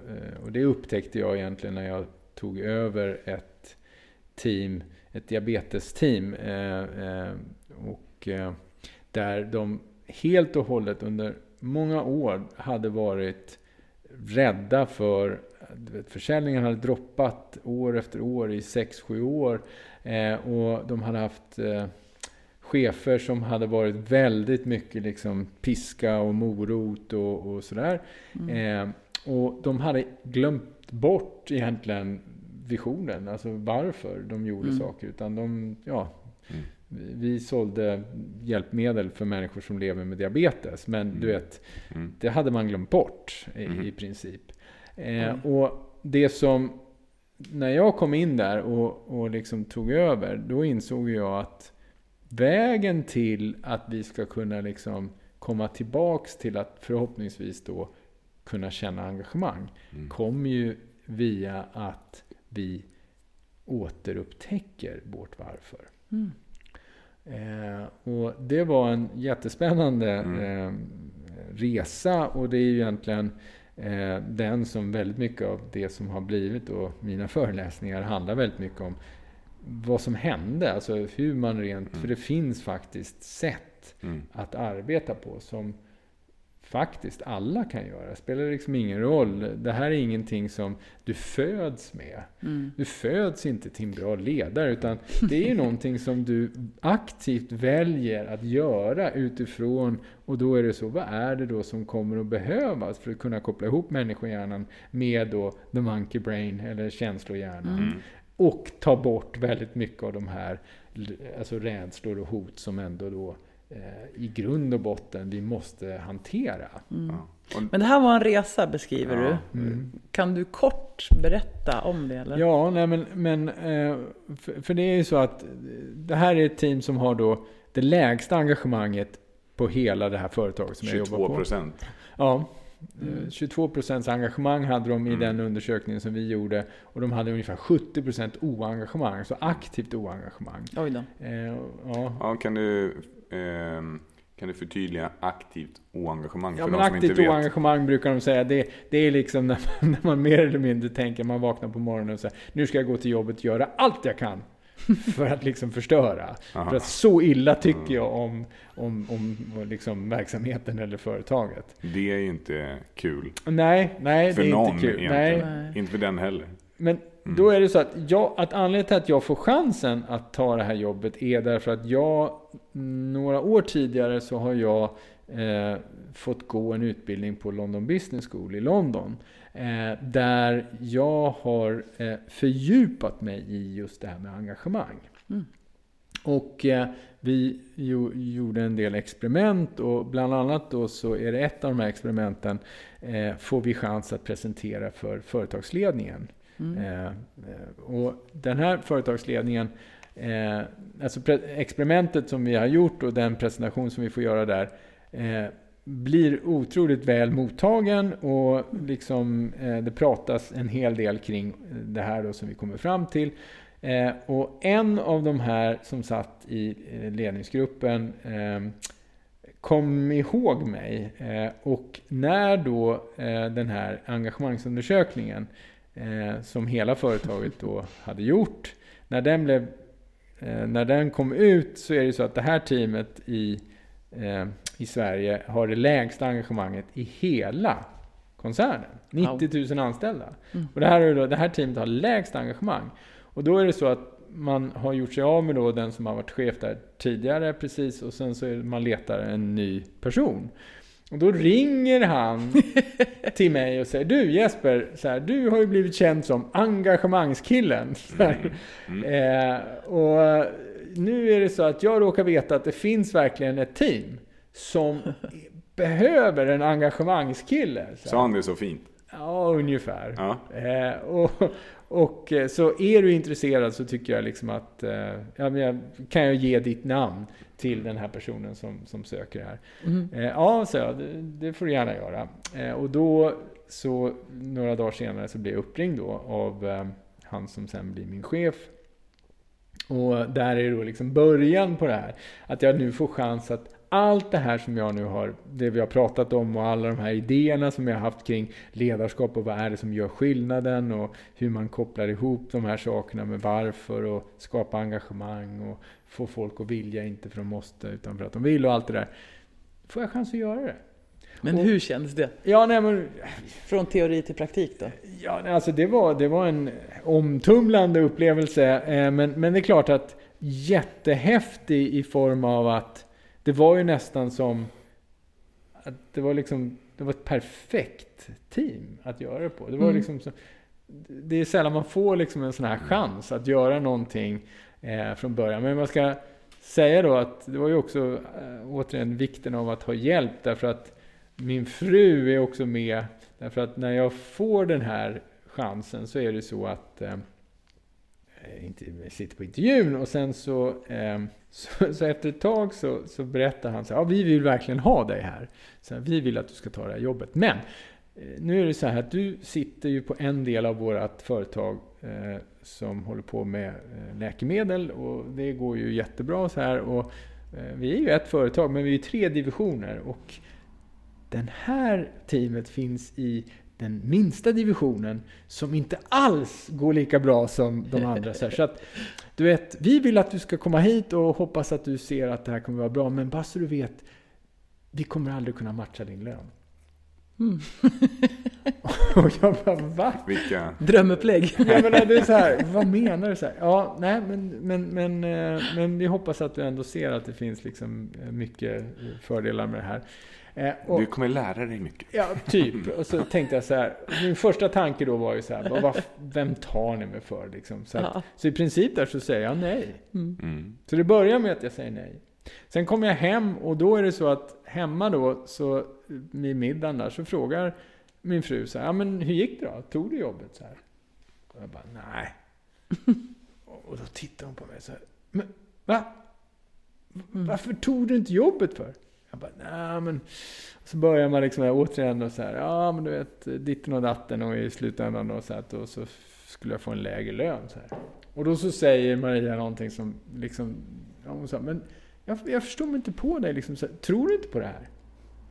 och det upptäckte jag egentligen när jag tog över ett team, ett diabetesteam. Eh, eh, och eh, där de helt och hållet under många år hade varit rädda för vet, försäljningen hade droppat år efter år i 6-7 år. Och de hade haft chefer som hade varit väldigt mycket liksom piska och morot och, och sådär. Eh, och de hade glömt bort egentligen visionen, alltså varför de gjorde Mm. saker. Utan de, ja, Mm. vi- vi sålde hjälpmedel för människor som lever med diabetes. Men du vet, Mm. det hade man glömt bort i, Mhm. i princip. Eh, och det som, när jag kom in där och, och liksom tog över, då insåg jag att vägen till att vi ska kunna liksom komma tillbaks till att förhoppningsvis då kunna känna engagemang, Mm. kommer ju via att vi återupptäcker vårt varför. mm. Eh, och det var en jättespännande Mm. eh, resa och det är ju egentligen eh, den som väldigt mycket av det som har blivit och mina föreläsningar handlar väldigt mycket om vad som hände, alltså hur man rent, Mm. för det finns faktiskt sätt Mm. att arbeta på som faktiskt alla kan göra. Det spelar liksom ingen roll. Det här är ingenting som du föds med. Mm. Du föds inte till en bra ledare, utan det är ju någonting som du aktivt väljer att göra utifrån, och då är det så, vad är det då som kommer att behövas för att kunna koppla ihop människohjärnan med då the monkey brain, eller känslohjärnan. Mm. Och ta bort väldigt mycket av de här alltså rädslor och hot som ändå då i grund och botten vi måste hantera. Mm. Ja. Och, Men det här var en resa beskriver Ja. du. Mm. Kan du kort berätta om det? Eller? Ja, nej men, men eh, för, för det är ju så att det här är ett team som har då det lägsta engagemanget på hela det här företaget som jag 22 jobbar på. procent. Ja. Mm. Eh, 22 procents engagemang hade de i Mm. den undersökningen som vi gjorde. Och de hade ungefär 70 procent oengagemang, så aktivt oengagemang. Oj då. Eh, ja. Ja, kan du, kan du förtydliga aktivt oengagemang Ja, för men aktivt oengagemang brukar de säga. Det, det är liksom när man, (laughs) när man mer eller mindre tänker, man vaknar på morgonen och säger nu ska jag gå till jobbet och göra allt jag kan. (laughs) För att liksom förstöra. Aha. För att så illa tycker jag om, om, om liksom verksamheten eller företaget. Det är ju inte kul. Nej, nej För det är någon inte kul. egentligen. Nej. Inte för den heller. Men Mm. då är det så att, jag, att anledningen till att jag får chansen att ta det här jobbet är därför att jag, några år tidigare så har jag eh, fått gå en utbildning på London Business School i London. Eh, där jag har eh, fördjupat mig i just det här med engagemang. Mm. Och eh, vi jo, gjorde en del experiment och bland annat då så är det ett av de här experimenten eh, får vi chans att presentera för företagsledningen. Mm. Eh, eh, och den här företagsledningen, eh, alltså experimentet som vi har gjort och den presentation som vi får göra där, eh, blir otroligt väl mottagen och liksom, eh, det pratas en hel del kring det här då som vi kommer fram till. Eh, och en av de här som satt i eh, ledningsgruppen eh, kom ihåg mig. Eh, och när då eh, den här engagemangsundersökningen eh, som hela företaget då hade gjort, när den, blev, eh, när den kom ut så är det så att det här teamet i, eh, i Sverige har det lägsta engagemanget i hela koncernen. 90 000 anställda. Mm. Och det här, är då, det här teamet har lägst engagemang. Och då är det så att man har gjort sig av med då den som har varit chef där tidigare precis och sen så är man letar en ny person. Och då ringer han till mig och säger Du Jesper, så här, du har ju blivit känd som engagemangskillen. Här. Mm. Eh, och nu är det så att jag råkar veta att det finns verkligen ett team som behöver en engagemangskille. Sa han det så fint? Ja, ungefär. Ja. Eh, och, och eh, så är du intresserad så tycker jag liksom att eh, ja, kan jag ge ditt namn till den här personen som, som söker här. Mm. Eh, ja, så jag, det, det får du gärna göra. Och då så några dagar senare så blir jag uppringd då av han som sen blir min chef. Och där är då liksom början på det här. Att jag nu får chans att allt det här som jag nu har, det vi har pratat om och alla de här idéerna som jag har haft kring ledarskap och vad är det som gör skillnaden och hur man kopplar ihop de här sakerna med varför och skapa engagemang och få folk att vilja, inte för att de måste utan för att de vill och allt det där. Får jag chans att göra det? Men Och- hur kändes det? Ja, nej men Från teori till praktik då? Ja, alltså det var, det var en omtumlande upplevelse. Eh, men, men det är klart att jättehäftig i form av att det var ju nästan som att det var liksom det var ett perfekt team att göra det på. Det var Mm. liksom så, det är sällan man får liksom en sån här chans att göra någonting eh, från början. Men man ska säga då att det var ju också eh, återigen vikten av att ha hjälp därför att min fru är också med Därför att när jag får den här chansen så är det så att eh, Eh, sitter på intervjun och sen så, ehm, (laughs) så, så efter ett tag så, så berättar han så här, ja vi vill verkligen ha dig här. Så här, vi vill att du ska ta det här jobbet. Men eh, nu är det så här att du sitter ju på en del av vårt företag eh, som håller på med eh, läkemedel och det går ju jättebra så här. Och, eh, vi är ju ett företag men vi är ju tre divisioner och den här teamet finns i den minsta divisionen som inte alls går lika bra som de andra. Så, så att, du vet, vi vill att du ska komma hit och hoppas att du ser att det här kommer vara bra. Men bara så du vet, vi kommer aldrig kunna matcha din lön. Mm. (laughs) (laughs) och jag bara, va? Vilka... Drömupplägg. (laughs) Jag menar, det är så här, vad menar du? Så här, ja, nej, men, men, men, eh, men vi hoppas att du ändå ser att det finns liksom eh, mycket fördelar med det här. Eh, och, Du kommer lära dig mycket. Ja, typ. (laughs) Och så tänkte jag så här, min första tanke då var ju så här, vad, vad, vem tar ni mig för liksom? Så, att, Ja. så i princip där så säger jag nej. Mm. Så det börjar med att jag säger nej. Sen kommer jag hem och då är det så att hemma då, så vid middagen där, så frågar min fru så här, ja men hur gick det då? Tog du jobbet? Så här. Och jag bara, nej. (laughs) och då tittar hon på mig så här, men va? Varför tog du inte jobbet för? Jag bara, nej men... Och så börjar man liksom återigen och så här, ja men du vet, ditten och datten och i slutändan då så att då så skulle jag få en lägre lön så här. Och då så säger Maria någonting som liksom, ja, hon sa, men jag, jag förstår mig inte på dig liksom, så här, tror du inte på det här?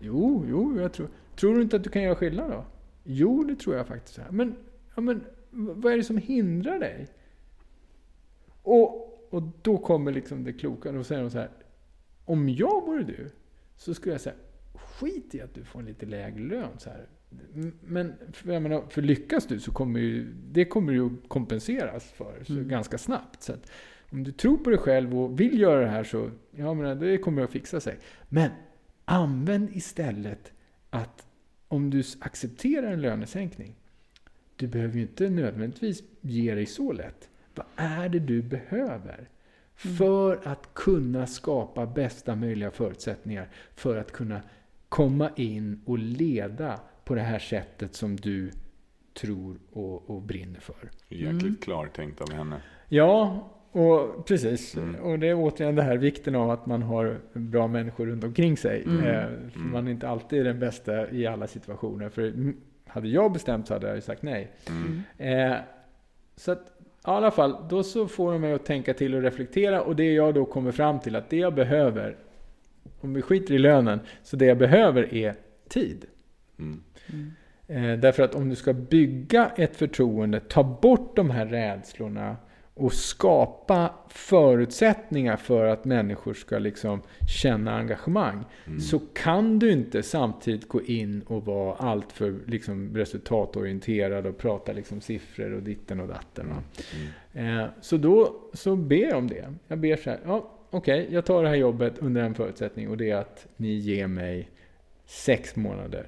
Jo, jo, jag tror. Tror du inte att du kan göra skillnad då? Jo, det tror jag faktiskt. Men, ja, men vad är det som hindrar dig? Och, och då kommer liksom det kloka. Då säger hon så här. Om jag vore du så skulle jag säga skit i att du får en lite lägre lön. Så här. Men för, jag menar, för lyckas du så kommer ju, det kommer ju kompenseras för så ganska snabbt. Så att om du tror på dig själv och vill göra det här så ja, men det kommer att fixa sig. Men använd istället att om du accepterar en lönesänkning, du behöver ju inte nödvändigtvis ge dig så lätt. Vad är det du behöver? För att kunna skapa bästa möjliga förutsättningar för att kunna komma in och leda på det här sättet som du tror och, och brinner för. Jäkligt klartänkt av henne. Ja, och precis. Och det är återigen det här vikten av att man har bra människor runt omkring sig. Eh, för man är inte alltid den bästa i alla situationer. För mm, hade jag bestämt så hade jag ju sagt nej. Eh, så att i alla fall, då så får de mig att tänka till och reflektera. Och det jag då kommer fram till att det jag behöver, om vi skiter i lönen, så det jag behöver är tid. Mm. Eh, därför att om du ska bygga ett förtroende, ta bort de här rädslorna och skapa förutsättningar för att människor ska liksom känna engagemang. Så kan du inte samtidigt gå in och vara alltför liksom resultatorienterad och prata liksom siffror och ditten och datten. va. Eh, så då så ber jag om det. Jag ber så här, ja, okej, jag tar det här jobbet under en förutsättning och det är att ni ger mig sex månader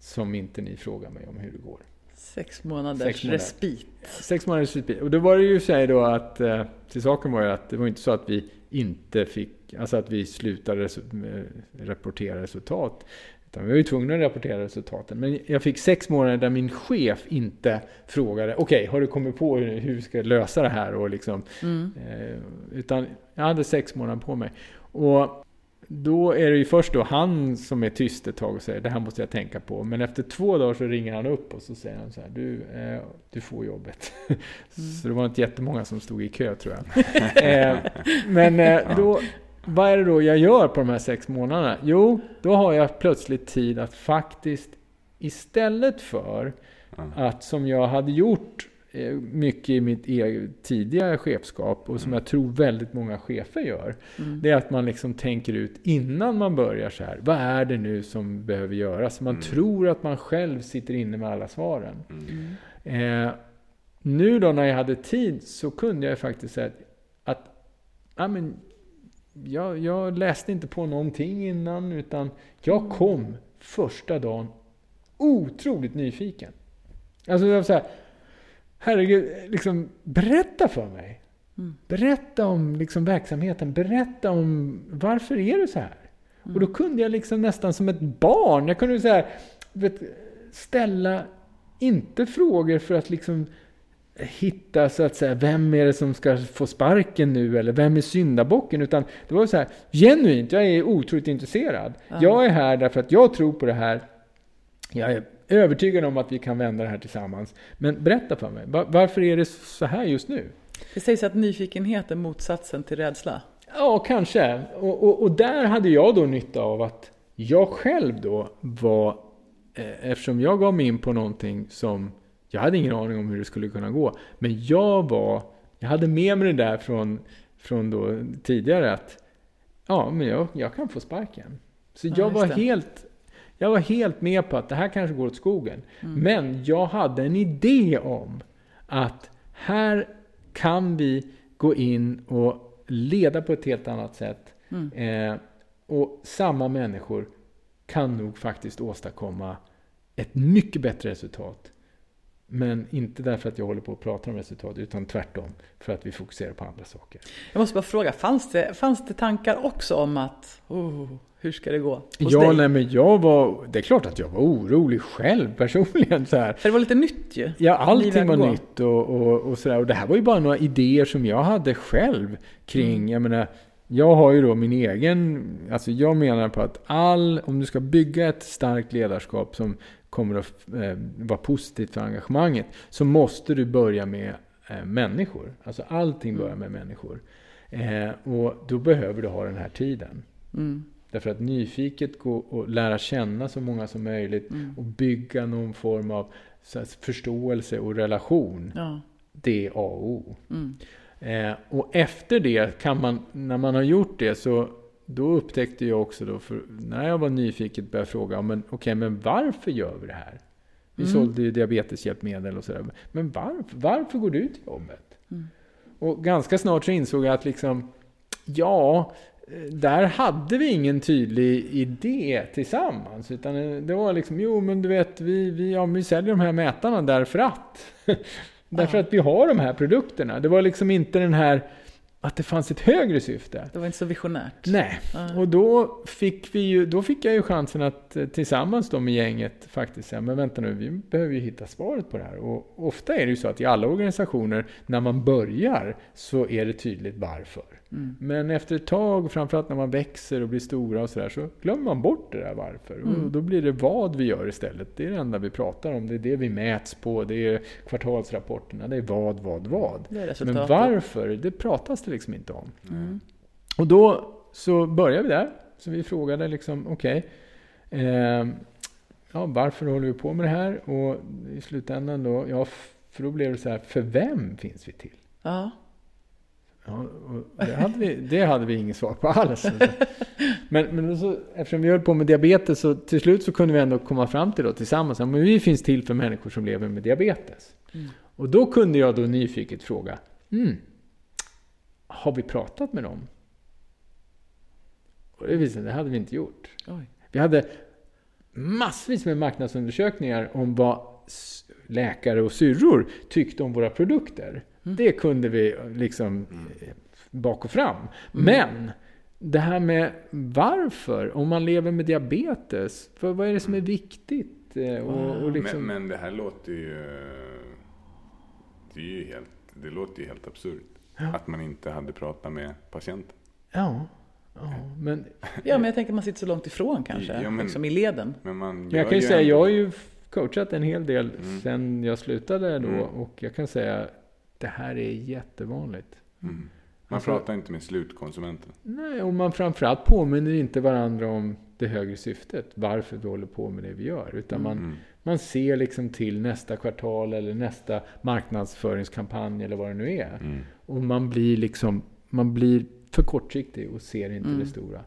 som inte ni frågar mig om hur det går. Sex månaders Sex månader. respit. Sex månaders respit. Och då var det ju så då att, eh, till saken var ju att det var inte så att vi inte fick, alltså att vi slutade resu- eh, rapportera resultat. Utan vi var ju tvungna att rapportera resultaten. Men jag fick sex månader där min chef inte frågade, okej, har du kommit på hur, hur vi ska lösa det här? Och liksom, eh, utan jag hade sex månader på mig. Och då är det ju först då han som är tyst ett tag och säger det här måste jag tänka på. Men efter två dagar så ringer han upp och så säger han så här, du, eh, du får jobbet. Så det var inte jättemånga som stod i kö tror jag. (laughs) eh, men eh, då, vad är det då jag gör på de här sex månaderna? Jo, då har jag plötsligt tid att faktiskt istället för att som jag hade gjort mycket i mitt eget tidigare chefskap och som jag tror väldigt många chefer gör. Det är att man liksom tänker ut innan man börjar så här. Vad är det nu som behöver göras? Man tror att man själv sitter inne med alla svaren. Eh, nu då när jag hade tid så kunde jag faktiskt säga att, ja, men, jag, jag läste inte på någonting innan utan jag kom första dagen otroligt nyfiken. Alltså så här, herregud, liksom berätta för mig. Berätta om liksom verksamheten, berätta om varför är det så här? Och då kunde jag liksom nästan som ett barn, jag kunde så här, vet, ställa, inte frågor för att liksom hitta så att säga, vem är det som ska få sparken nu eller vem är syndabocken? Utan det var så här, genuint, jag är otroligt intresserad. Jag är här därför att jag tror på det här. Jag är övertygad om att vi kan vända det här tillsammans. Men berätta för mig, va- varför är det så här just nu? Det sägs att nyfikenhet är motsatsen till rädsla. Ja, kanske. Och, och, och där hade jag då nytta av att jag själv då var, eh, eftersom jag gav mig in på någonting som, jag hade ingen aning om hur det skulle kunna gå, men jag var, jag hade med mig det där från, från då tidigare att, ja, men jag, jag kan få sparken. Så Ja, jag var helt, Jag var helt med på att det här kanske går åt skogen. Men jag hade en idé om att här kan vi gå in och leda på ett helt annat sätt. Eh, och samma människor kan nog faktiskt åstadkomma ett mycket bättre resultat. Men inte därför att jag håller på att prata om resultat, utan tvärtom. För att vi fokuserar på andra saker. Jag måste bara fråga, fanns det, fanns det tankar också om att, oh, hur ska det gå hos Ja, dig? nej, men jag var... Det är klart att jag var orolig själv personligen. Så här. För det var lite nytt ju. Ja, allting var går. nytt och, och, och sådär. Och det här var ju bara några idéer som jag hade själv kring, Mm. jag menar, jag har ju då min egen, alltså jag menar på att all, om du ska bygga ett starkt ledarskap som kommer att eh, vara positivt för engagemanget, så måste du börja med eh, människor. Alltså allting Mm. börjar med människor. Eh, och då behöver du ha den här tiden. Mm. Därför att nyfiket gå och lära känna så många som möjligt Mm. och bygga någon form av här, förståelse och relation. Ja. Det är A och O. Mm. Eh, och efter det kan man, när man har gjort det så då upptäckte jag också då, när jag var nyfiken började fråga, men okej, men varför gör vi det här? Vi Mm. sålde ju diabeteshjälpmedel och sådär. Men varför, varför går du till jobbet? Mm. Och ganska snart så insåg jag att liksom, ja, där hade vi ingen tydlig idé tillsammans. Utan eh, det var liksom, jo men du vet, vi, vi, ja, vi säljer de här mätarna (laughs) därför att. därför att vi har de här produkterna. Det var liksom inte den här, att det fanns ett högre syfte. Det var inte så visionärt. Nej, Ja. och då fick, vi ju, då fick jag ju chansen att eh, tillsammans då med gänget faktiskt säga, men vänta nu, vi behöver ju hitta svaret på det här. Och ofta är det ju så att i alla organisationer, när man börjar, så är det tydligt varför. Mm. Men efter ett tag, framförallt när man växer och blir stora och sådär, så glömmer man bort det där varför. Mm. Och då blir det vad vi gör istället. Det är det enda vi pratar om, det är det vi mäts på, det är kvartalsrapporterna, det är vad, vad, vad. Men varför, det pratas det liksom inte om. Mm. Och då så började vi där. Så vi frågade liksom, okej, eh, ja, varför håller vi på med det här? Och i slutändan då, ja, för då blev det så här, för vem finns vi till? Ja. Ja, det, hade vi, det hade vi inget svar på alls. (laughs) Men, men så, eftersom vi höll på med diabetes så till slut så kunde vi ändå komma fram till då tillsammans att vi finns till för människor som lever med diabetes. Mm. Och då kunde jag då nyfiket fråga, mm, har vi pratat med dem? Och det visade det hade vi inte gjort. Oj. Vi hade massvis med marknadsundersökningar om vad läkare och syrror tyckte om våra produkter. Mm. Det kunde vi liksom eh, bak och fram. Men det här med varför, om man lever med diabetes, för vad är det som är viktigt? Eh, Och, och liksom, men, men det här låter ju... Det, är ju helt, det låter ju helt absurt. Att man inte hade pratat med patienten. ja, ja, men Ja, men jag tänker att man sitter så långt ifrån kanske. Ja, men- liksom i leden. Men man Men jag kan ju ju säga, ändå- jag har ju coachat en hel del Mm. sen jag slutade då Mm. och jag kan säga det här är jättevanligt. Mm. Man Alltså- pratar inte med slutkonsumenten. Nej, och man framförallt påminner inte varandra om det högre syftet, varför vi håller på med det vi gör. Utan man, Mm. man ser liksom till nästa kvartal eller nästa marknadsföringskampanj eller vad det nu är. Mm. Och man blir liksom, man blir för kortsiktig och ser inte Mm. det stora.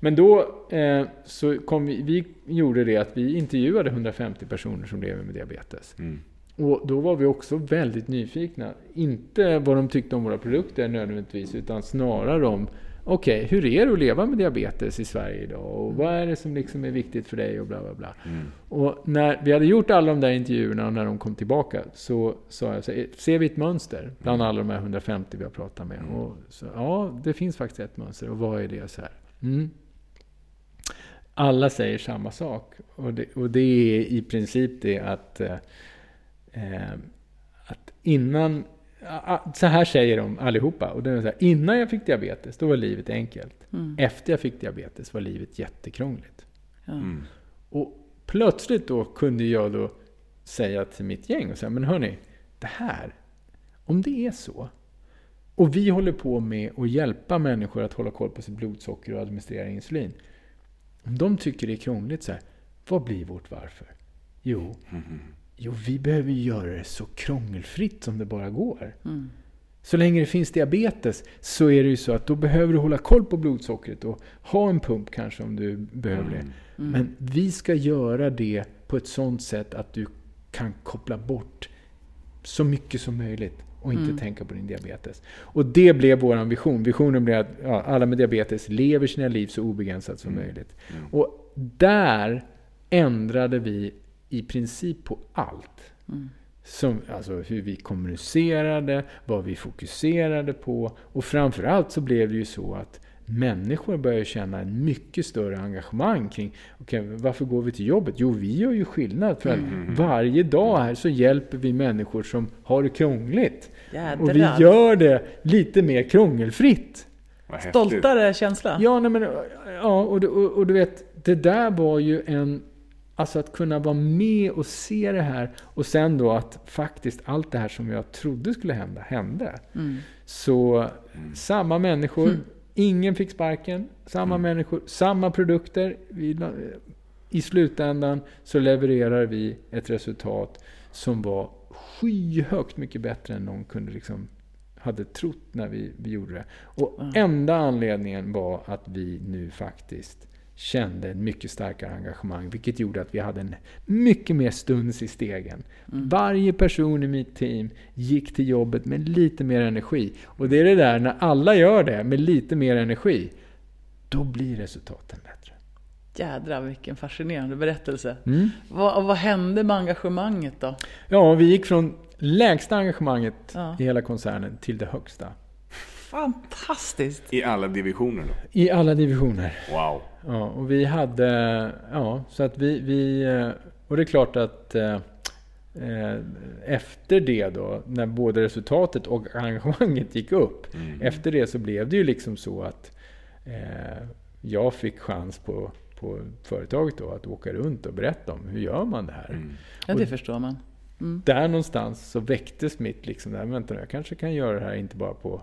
Men då eh, så kom vi, vi gjorde det att vi intervjuade 150 personer som lever med diabetes. Mm. Och då var vi också väldigt nyfikna. Inte vad de tyckte om våra produkter nödvändigtvis, utan snarare om Okej, hur är det att leva med diabetes i Sverige idag? Och vad är det som liksom är viktigt för dig? Och bla bla bla. Mm. Och när vi hade gjort alla de där intervjuerna och när de kom tillbaka så sa jag så här, ser vi ett mönster bland alla de här 150 vi har pratat med? Mm. Och så, ja, det finns faktiskt ett mönster. Och vad är det? så här? Mm. Alla säger samma sak. Och det, och det är i princip det att, eh, att innan... Så här säger de allihopa. Och det är så här, innan jag fick diabetes, då var livet enkelt. Mm. Efter jag fick diabetes var livet jättekrångligt. Ja. Mm. Och plötsligt då kunde jag då säga till mitt gäng och säga, men hörni, det här, om det är så, och vi håller på med att hjälpa människor att hålla koll på sitt blodsocker och administrera insulin. Om de tycker det är krångligt så här, vad blir vårt varför? Jo, Mm. Jo vi behöver göra det så krångelfritt som det bara går. Mm. Så länge det finns diabetes så är det ju så att då behöver du hålla koll på blodsockret och ha en pump kanske om du behöver det. Men vi ska göra det på ett sånt sätt att du kan koppla bort så mycket som möjligt och inte tänka på din diabetes. Och det blev vår vision. Visionen blev att ja, alla med diabetes lever sina liv så obegränsat som möjligt. Och där ändrade vi i princip på allt. Som, alltså hur vi kommunicerade, vad vi fokuserade på. Och framförallt så blev det ju så att människor började känna en mycket större engagemang kring okay, varför går vi till jobbet? Jo, vi gör ju skillnad. För att varje dag här så hjälper vi människor som har det krångligt. Jädrar. Och vi gör det lite mer krångelfritt. Stoltare känsla. Ja, nej, men, ja och, du- och, och du vet, det där var ju en... Alltså att kunna vara med och se det här och sen då att faktiskt allt det här som jag trodde skulle hända, hände. Så samma människor, ingen fick sparken, samma människor, samma produkter. Vi, la- I slutändan så levererar vi ett resultat som var skyhögt mycket bättre än någon kunde liksom hade trott när vi, vi gjorde det. Och enda anledningen var att vi nu faktiskt kände en mycket starkare engagemang, vilket gjorde att vi hade en mycket mer stuns i stegen. Varje person i mitt team gick till jobbet med lite mer energi. Och det är det där, när alla gör det med lite mer energi, då blir resultaten bättre. Jädrar vilken fascinerande berättelse. Mm. Vad, vad hände med engagemanget då? Ja, vi gick från lägsta engagemanget Ja. i hela koncernen till det högsta. Fantastiskt! I alla divisioner då? I alla divisioner. Wow. Ja, och vi hade, ja, så att vi, vi eh, och det är klart att eh, eh, efter det då, när både resultatet och engagemanget gick upp, efter det så blev det ju liksom så att eh, jag fick chans på, på företaget då att åka runt och berätta om hur gör man det här. Ja, det förstår man. Där någonstans så väcktes mitt liksom, där, vänta nu, jag kanske kan göra det här inte bara på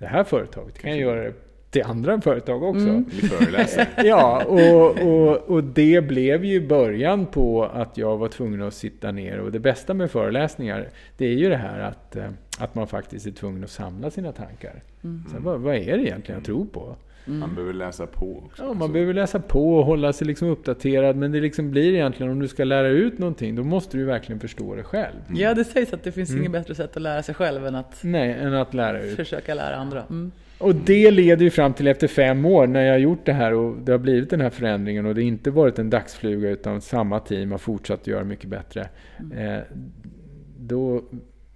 det här företaget, jag kan göra det till andra företag också. Föreläser. (laughs) Ja, och, och, och det blev ju början på att jag var tvungen att sitta ner. Och det bästa med föreläsningar, det är ju det här att, eh, att man faktiskt är tvungen att samla sina tankar. Så vad, vad är det egentligen jag tror på? Man behöver läsa på också. Ja, man behöver läsa på och hålla sig liksom uppdaterad. Men det liksom blir egentligen, om du ska lära ut någonting, då måste du verkligen förstå det själv. Ja, det sägs att det finns Mm. inget bättre sätt att lära sig själv än att Nej, än att lära ut. försöka lära andra. Mm. Och det leder ju fram till efter fem år när jag har gjort det här och det har blivit den här förändringen och det inte varit en dagsfluga utan samma team har fortsatt att göra mycket bättre. Eh, då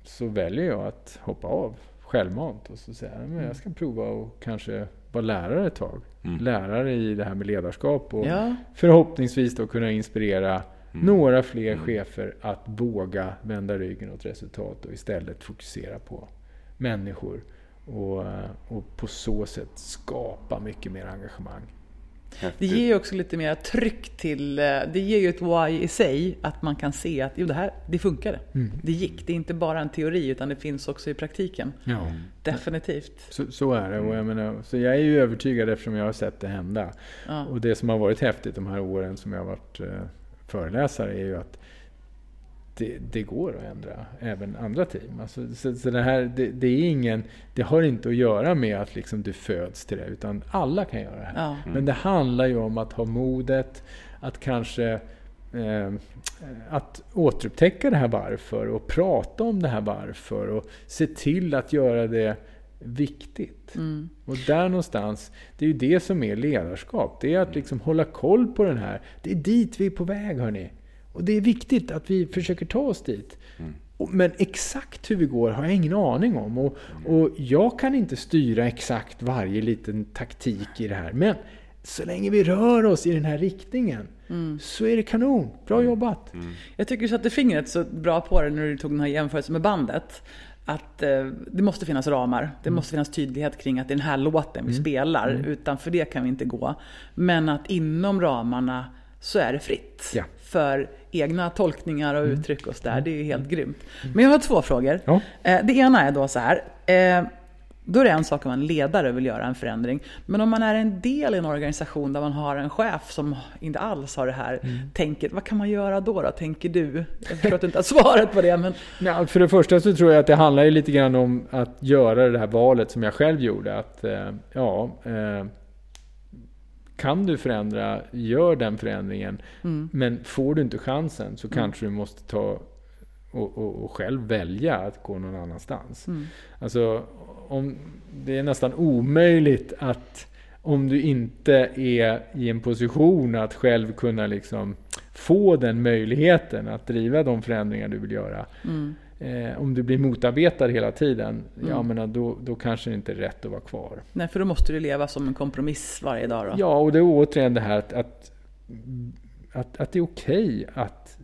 så väljer jag att hoppa av självmant och så säga men jag ska prova och kanske vara lärare ett tag. Lärare i det här med ledarskap och Ja, förhoppningsvis då kunna inspirera några fler chefer att våga vända ryggen åt resultat och istället fokusera på människor och, och på så sätt skapa mycket mer engagemang. Det ger ju också lite mer tryck till, eh, det ger ju ett why i sig, att man kan se att jo, det här, det funkade. Mm. Det gick. Det är inte bara en teori utan det finns också i praktiken. Ja. Definitivt. Så, så är det. Och jag, menar, så jag är ju övertygad eftersom jag har sett det hända. Ja. Och det som har varit häftigt de här åren som jag har varit eh, föreläsare är ju att det, det går att ändra även andra team. Alltså, så, så det, här, det, det, är ingen, det har inte att göra med att liksom du föds till det, utan alla kan göra det här. Ja. Men det handlar ju om att ha modet, att kanske eh, att återupptäcka det här varför och prata om det här varför och se till att göra det viktigt. Mm. Och där någonstans, det är ju det som är ledarskap. Det är att liksom hålla koll på den här. Det är dit vi är på väg hörni. Och det är viktigt att vi försöker ta oss dit. Och- Men exakt hur vi går har jag ingen aning om. Och, och jag kan inte styra exakt varje liten taktik i det här. Men så länge vi rör oss i den här riktningen så är det kanon. Bra jobbat! Jag tycker du satte fingret så bra på det när du tog den här jämförelsen med bandet. Att eh, det måste finnas ramar. Det måste finnas tydlighet kring att det är den här låten vi spelar. Utanför det kan vi inte gå. Men att inom ramarna så är det fritt. Ja. För egna tolkningar och uttryck och sådär. Det är ju helt grymt. Men jag har två frågor. Ja. Eh, det ena är då så här. Eh, Då är det en sak om en ledare vill göra en förändring. Men om man är en del i en organisation där man har en chef som inte alls har det här Mm. tänket. Vad kan man göra då, då, tänker du? Jag förstår att du inte har svaret på det, men Ja, för det första så tror jag att det handlar lite grann om att göra det här valet som jag själv gjorde. Att eh, ja, kan du förändra, gör den förändringen. Mm. Men får du inte chansen så kanske du måste ta och, och, och själv välja att gå någon annanstans. Mm. Alltså, om, det är nästan omöjligt att om du inte är i en position att själv kunna liksom få den möjligheten att driva de förändringar du vill göra. mm. Eh, om du blir motarbetad hela tiden, ja Mm. men då, då kanske det inte är rätt att vara kvar. Nej, för då måste du leva som en kompromiss varje dag då. Ja, och det är återigen det här att, att, att, att det är okej att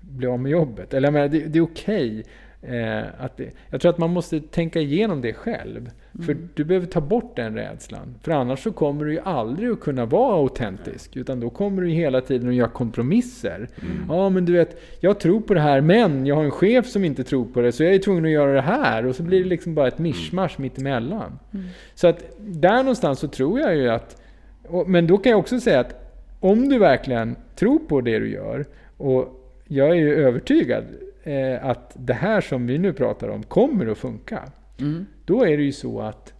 bli av med jobbet. Eller jag menar, det, det är okej. Eh, att det, jag tror att man måste tänka igenom det själv. För du behöver ta bort den rädslan. För annars så kommer du ju aldrig att kunna vara autentisk. Utan då kommer du hela tiden att göra kompromisser. Ja, men du vet, jag tror på det här, men jag har en chef som inte tror på det, så jag är tvungen att göra det här. Och så blir det liksom bara ett mischmasch mittemellan. Så att där någonstans så tror jag ju att... Och, men då kan jag också säga att om du verkligen tror på det du gör, och jag är ju övertygad eh, att det här som vi nu pratar om kommer att funka. Mm. Då är det ju så att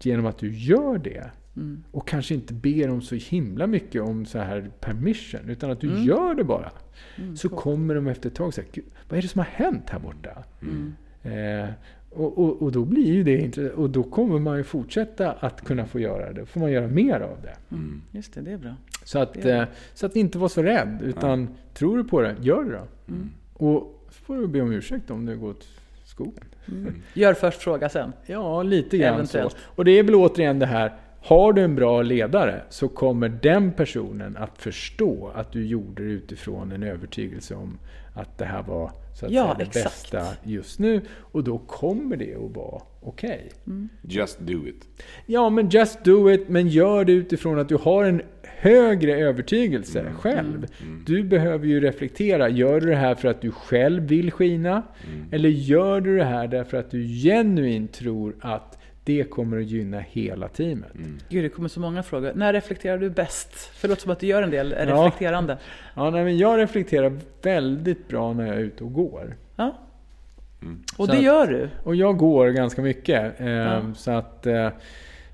genom att du gör det Mm. och kanske inte ber om så himla mycket om så här permission, utan att du Mm. gör det bara. Mm, Så coolt. kommer de efter ett tag säga, "Gud, vad är det som har hänt här borta? Mm. Eh, och, och, och då blir ju det inte, och då kommer man ju fortsätta att kunna få göra det. får man göra mer av det. Mm. Just det, det är bra. Så att, Det är eh, så att inte vara så rädd, utan tror du på det, gör det då. Mm. Och får du be om ursäkt om det går åt skogen. Mm. Gör först, fråga sen. Ja, lite grann Eventuellt. så. Och det är väl återigen det här, har du en bra ledare så kommer den personen att förstå att du gjorde det utifrån en övertygelse om att det här var så att Ja, säga, det exakt. bästa just nu. Och då kommer det att vara okej. Just do it. Ja, men just do it, men gör det utifrån att du har en högre övertygelse själv. Du behöver ju reflektera. Gör du det här för att du själv vill skina? Eller gör du det här därför att du genuint tror att det kommer att gynna hela teamet? Gud, det kommer så många frågor. När reflekterar du bäst? För det låter som att du gör en del Ja. reflekterande. Ja, nej, men jag reflekterar väldigt bra när jag är ute och går. Ja. Mm. Och Så det att- gör du? Och jag går ganska mycket. Eh, Ja. Så att eh,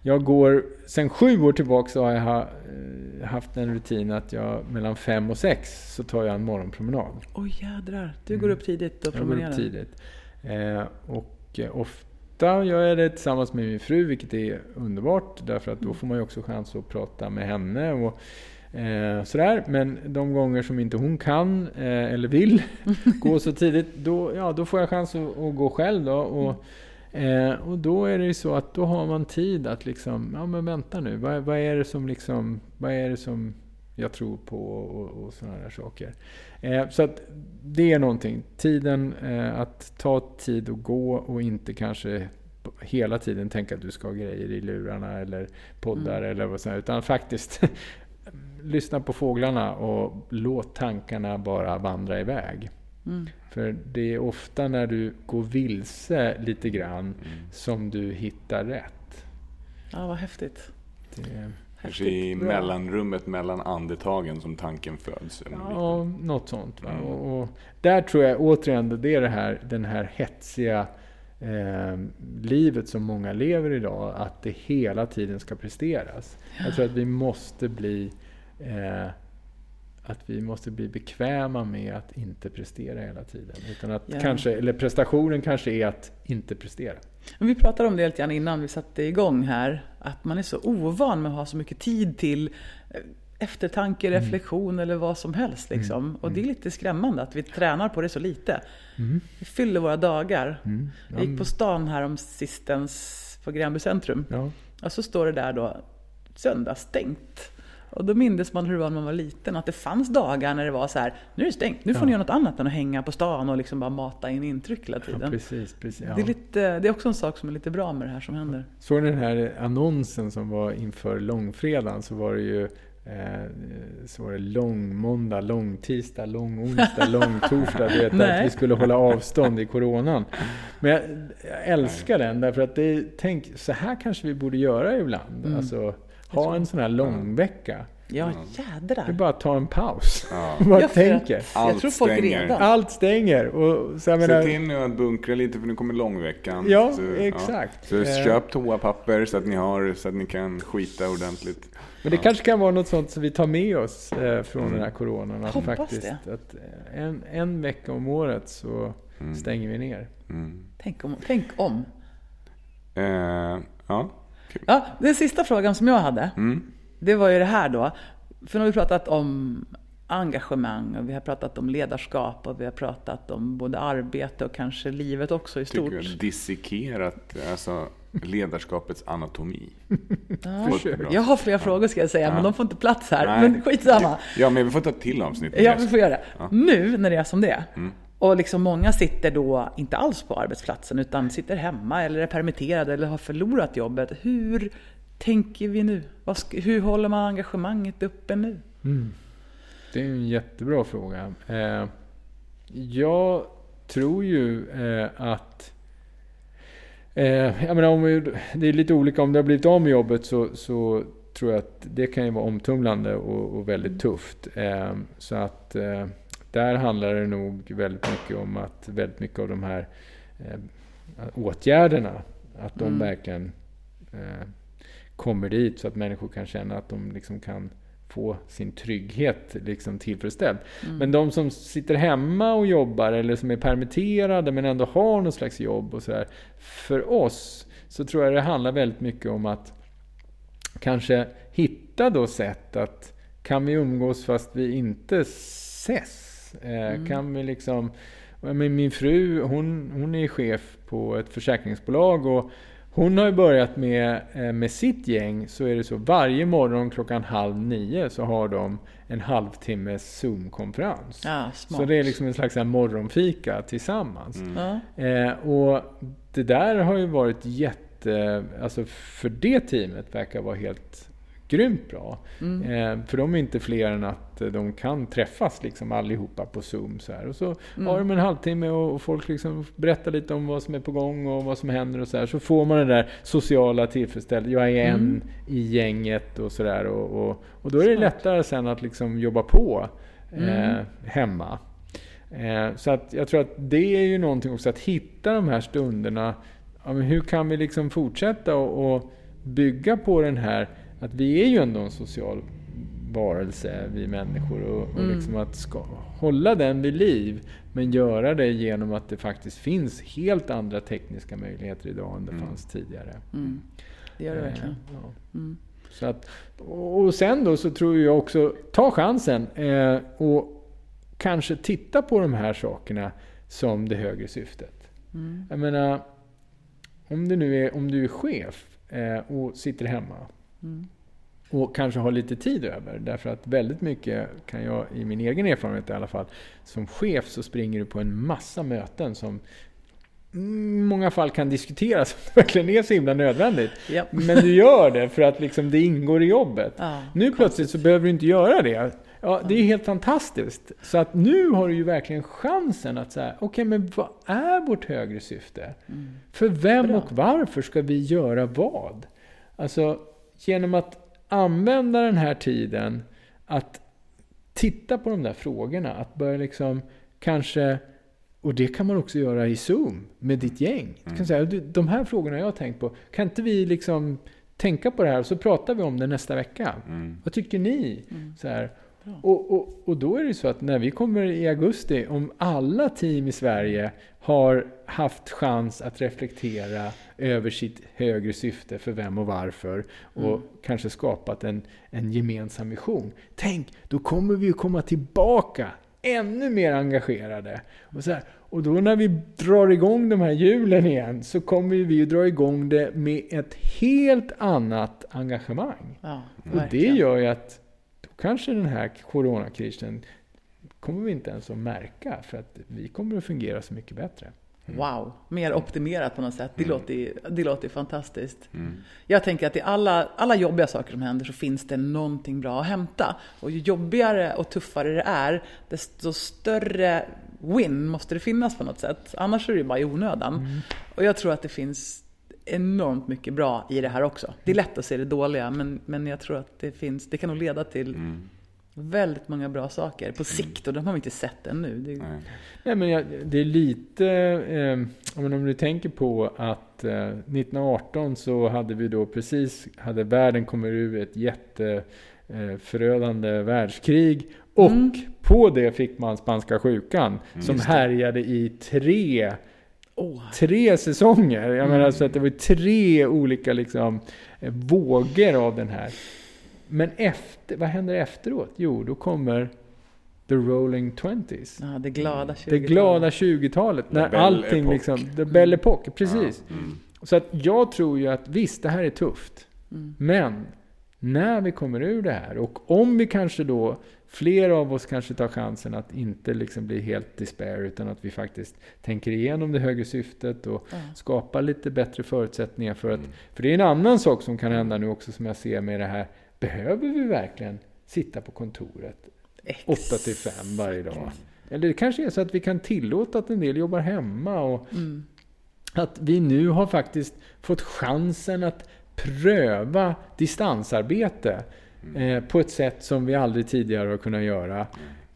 jag går, sen sju år tillbaka så har jag eh, haft en rutin att jag mellan fem och sex så tar jag en morgonpromenad. Oj jädrar, du går upp tidigt och Mm. Jag går promenerar. upp tidigt. Eh, och eh, ofta gör jag det tillsammans med min fru, vilket är underbart. Därför att då får man ju också chans att prata med henne. Och, eh, sådär. Men de gånger som inte hon kan eh, eller vill (laughs) gå så tidigt, då, ja, då får jag chans att, att gå själv. Då, och, eh, och då är det ju så att då har man tid att liksom, ja men vänta nu, vad, vad är det som liksom, vad är det som jag tror på och, och sådana där saker. Eh, så att det är någonting. Tiden eh, att ta tid att gå och inte kanske hela tiden tänka att du ska ha grejer i lurarna eller poddar Mm. eller vad som helst. Utan faktiskt (laughs) lyssna på fåglarna och låt tankarna bara vandra iväg. Mm. För det är ofta när du går vilse lite grann som du hittar rätt. Ja, vad häftigt. Det, i Häftigt. Bra. mellanrummet mellan andetagen som tanken föds. Ja, något sånt. Va? Mm. Och, och där tror jag återigen, det är det här, den här hetsiga eh, livet som många lever idag. Att det hela tiden ska presteras. Jag tror att vi måste bli eh, att vi måste bli bekväma med att inte prestera hela tiden. Utan att Ja. kanske, eller prestationen kanske är att inte prestera. Men vi pratade om det lite grann innan vi satte igång här. Att man är så ovan med att ha så mycket tid till eh, eftertanke, Mm. reflektion eller vad som helst. Liksom. Och det är lite skrämmande att vi tränar på det så lite. Vi fyller våra dagar. Mm. Jag gick på stan här om sistens på Gränby centrum. Ja. Och så står det där då söndagsstängt. Och då mindes man hur det var när man var liten, att det fanns dagar när det var så här, nu är det stängt, nu får Ja. ni göra något annat än att hänga på stan och liksom bara mata in intryck hela Ja, tiden. precis, precis. Ja. det, är lite, det är också en sak som är lite bra med det här som händer. Såg ni den här annonsen som var inför långfredagen så var det ju eh, så var det långmåndag, långtisdag, långonsdag, (laughs) långtorsdag. Du vet, att vi skulle hålla avstånd i coronan. Men jag, jag älskar den därför att det är, tänk, så här kanske vi borde göra ibland. Mm. Alltså, ha en sån här långvecka. Ja, Det är jädrar. bara att ta en paus. Ja. (laughs) Bara Ja, tänker. att- Jag Allt tror folk stänger. redan. Allt stänger. Och, så jag Se till nu att bunkra lite för nu kommer långveckan. Ja, så, exakt. Så Eh. köp toapapper så att ni har så att ni kan skita ordentligt. Men det kanske kan vara något sånt som vi tar med oss eh, från Mm. den här coronan. Att faktiskt, det. Att eh, en, en vecka om året så Mm. stänger vi ner. Mm. Tänk om. Tänk om. Eh, ja. Ja, den sista frågan som jag hade, Mm. det var ju det här då. För nu har vi pratat om engagemang och vi har pratat om ledarskap och vi har pratat om både arbete och kanske livet också i Tycker stort. jag dissekerat alltså, ledarskapets anatomi. (laughs) Ja, jag har flera frågor ska jag säga, men Ja. de får inte plats här. Nej. Men skitsamma. Ja, men vi får ta till avsnitt. med Ja, vi får göra det. Nu när det är som det är, Mm och liksom många sitter då inte alls på arbetsplatsen utan sitter hemma eller är permitterade eller har förlorat jobbet. Hur tänker vi nu? Hur håller man engagemanget uppe nu? Mm. Det är en jättebra fråga. Eh, jag tror ju eh, att eh, jag menar, om vi, det är lite olika. Om du har blivit av med jobbet så, så tror jag att det kan ju vara omtumlande och, och väldigt tufft. Så att där handlar det nog väldigt mycket om att väldigt mycket av de här eh, åtgärderna, att de Mm. verkligen eh, kommer dit så att människor kan känna att de liksom kan få sin trygghet liksom tillfredsställd. Mm. Men de som sitter hemma och jobbar eller som är permitterade men ändå har något slags jobb och sådär. För oss så tror jag det handlar väldigt mycket om att kanske hitta då sätt att kan vi umgås fast vi inte ses? Eh, Kan vi liksom... Men min fru hon, hon är chef på ett försäkringsbolag och hon har ju börjat med, eh, med sitt gäng så är det så varje morgon klockan halv nio så har de en halvtimmes Zoom-konferens. Ja. Så det är liksom en slags här morgonfika tillsammans. Ja. Eh, och det där har ju varit jätte... Alltså för det teamet verkar vara helt grymt bra. Mm. Eh, för de är inte fler än att eh, de kan träffas liksom allihopa på Zoom. Så här. Och så Mm. har de en halvtimme och, och folk liksom berättar lite om vad som är på gång och vad som händer och så här. Så får man den där sociala tillfredsställelsen. Jag är en Mm. i gänget och sådär. Och, och, och då är det Smart. lättare sen att liksom jobba på eh, Mm. hemma. Eh, så att jag tror att det är ju någonting också att hitta de här stunderna. Ja, hur kan vi liksom fortsätta och, och bygga på den här, att vi är ju ändå en social varelse, vi människor. Och, och Mm. liksom att ska, hålla den vid liv. Men göra det genom att det faktiskt finns helt andra tekniska möjligheter idag än det Mm. fanns tidigare. Mm. Det gör det verkligen. Eh, ja. Mm. Så att, och sen då så tror jag också, ta chansen eh, och kanske titta på de här sakerna som det högre syftet. Mm. Jag menar, om du nu är, om du är chef eh, och sitter hemma Mm. och kanske har lite tid över. Därför att väldigt mycket kan jag, i min egen erfarenhet i alla fall, som chef så springer du på en massa möten som i många fall kan diskuteras (laughs) om det verkligen är så himla nödvändigt. Japp. Men du gör det för att liksom det ingår i jobbet. Ja, Nu plötsligt så behöver du inte göra det. Ja, det är helt fantastiskt. Så att nu har du ju verkligen chansen att säga, okej men vad är vårt högre syfte? Mm. För vem Bra. och varför ska vi göra vad? Alltså, genom att använda den här tiden att titta på de där frågorna, att börja liksom kanske och det kan man också göra i Zoom med ditt gäng. Du kan säga, "Du, de här frågorna jag har tänkt på, kan inte vi liksom tänka på det här och så pratar vi om det nästa vecka? Mm. Vad tycker ni? Mm. Så här. Och, och, och då är det så att när vi kommer i augusti, om alla team i Sverige har haft chans att reflektera över sitt högre syfte för vem och varför och Mm. kanske skapat en, en gemensam vision. Tänk, då kommer vi ju komma tillbaka ännu mer engagerade. Och, så här, och då när vi drar igång de här hjulen igen så kommer vi ju dra igång det med ett helt annat engagemang. Ja, Och det gör ju att kanske den här coronakrisen kommer vi inte ens att märka för att vi kommer att fungera så mycket bättre. Wow, mer optimerat på något sätt. Det, Mm. låter, det låter fantastiskt. Jag tänker att i alla, alla jobbiga saker som händer så finns det någonting bra att hämta. Och ju jobbigare och tuffare det är, desto större win måste det finnas på något sätt. Annars är det ju bara i onödan. Och jag tror att det finns enormt mycket bra i det här också. Det är lätt att se det dåliga, men, men jag tror att det finns, det kan nog leda till Mm. väldigt många bra saker på sikt. Och de har vi inte sett ännu. Det, Nej. Nej, men jag, det är lite, eh, men om du tänker på att eh, 1918 så hade vi då precis, hade världen kommit ur ett jätteförödande världskrig. Och Mm. på det fick man spanska sjukan som Just det. härjade i tre, Åh, tre säsonger. Jag menar Mm. så att det var tre olika liksom, eh, vågor av den här. Men efter, vad händer efteråt? Jo, då kommer The Rolling Twenties. ja, det glada 20 Det glada 20-talet. När allting liksom... The Belle Epoque, precis. Ja, mm. Så att jag tror ju att visst, det här är tufft. Mm. Men när vi kommer ur det här och om vi kanske då, fler av oss kanske tar chansen att inte liksom bli helt despair utan att vi faktiskt tänker igenom det högre syftet och Ja. skapar lite bättre förutsättningar för att... Mm. För det är en annan sak som kan hända nu också som jag ser med det här. Behöver vi verkligen sitta på kontoret 8 till 5 varje dag? Eller det kanske är så att vi kan tillåta att en del jobbar hemma och Mm. att vi nu har faktiskt fått chansen att pröva distansarbete eh, på ett sätt som vi aldrig tidigare har kunnat göra.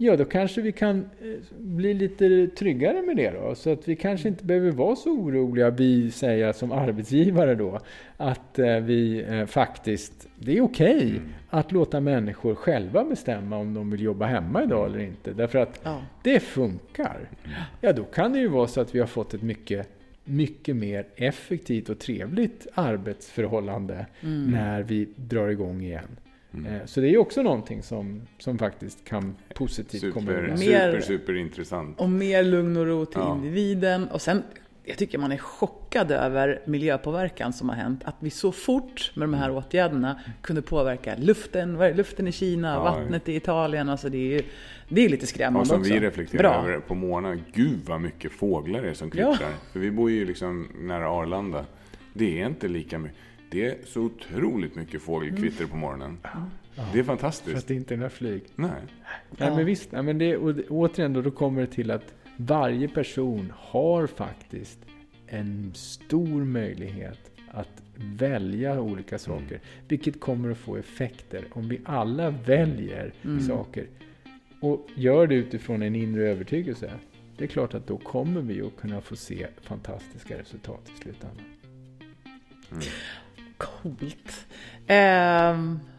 Ja, då kanske vi kan eh, bli lite tryggare med det då. Så att vi kanske inte behöver vara så oroliga, vi säger som arbetsgivare då, att eh, vi faktiskt, det är okej att låta människor själva bestämma om de vill jobba hemma idag eller inte. Därför att Ja. det funkar. Ja, då kan det ju vara så att vi har fått ett mycket, mycket mer effektivt och trevligt arbetsförhållande Mm. när vi drar igång igen. Mm. Eh, Så det är ju också någonting som, som faktiskt kan positivt komma ur Super, super, super intressant. Och mer lugn och ro till Ja. individen. Och sen, jag tycker man är chockad över miljöpåverkan som har hänt. Att vi så fort med de här åtgärderna kunde påverka luften, luften i Kina, Ja. vattnet i Italien. Alltså det är ju det är lite skrämmande Och som också. vi reflekterar Bra. över på morgonen. Gud vad mycket fåglar det är som kvittrar. För vi bor ju liksom nära Arlanda. Det är inte lika mycket. Det är så otroligt mycket fågelkvitter på morgonen. Det är För att fantastiskt. det inte är några flyg. Nej. Nej, Ja. men visst, nej, men det, och det- återigen då, då kommer det till att varje person har faktiskt en stor möjlighet att välja olika saker. Vilket kommer att få effekter om vi alla väljer Mm. saker och gör det utifrån en inre övertygelse. Det är klart att då kommer vi att kunna få se fantastiska resultat i slutändan. Coolt. Eh,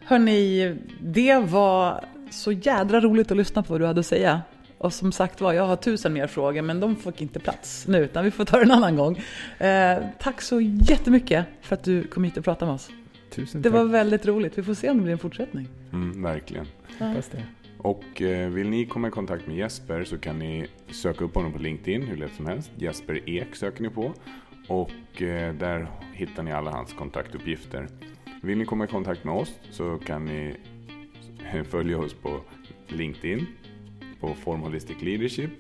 hörni, det var så jädra roligt att lyssna på vad du hade att säga. Och som sagt var, jag har tusen mer frågor men de fick inte plats nu utan vi får ta det en annan gång. Eh, tack så jättemycket för att du kom hit och pratade med oss. Tusen Det tack. var väldigt roligt. Vi får se om det blir en fortsättning. Mm, verkligen. Hoppas det. Och eh, vill ni komma i kontakt med Jesper så kan ni söka upp honom på LinkedIn hur lätt som helst. Jesper Ek söker ni på. Och eh, där hittar ni alla hans kontaktuppgifter. Vill ni komma i kontakt med oss så kan ni (laughs) följa oss på LinkedIn, på Formholistic Leadership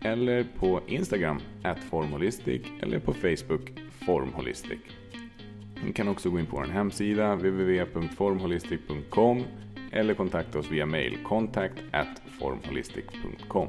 eller på Instagram, at Formholistic eller på Facebook, Formholistic. Ni kan också gå in på vår hemsida www.formholistic.com eller kontakta oss via mail contact at formholistic.com.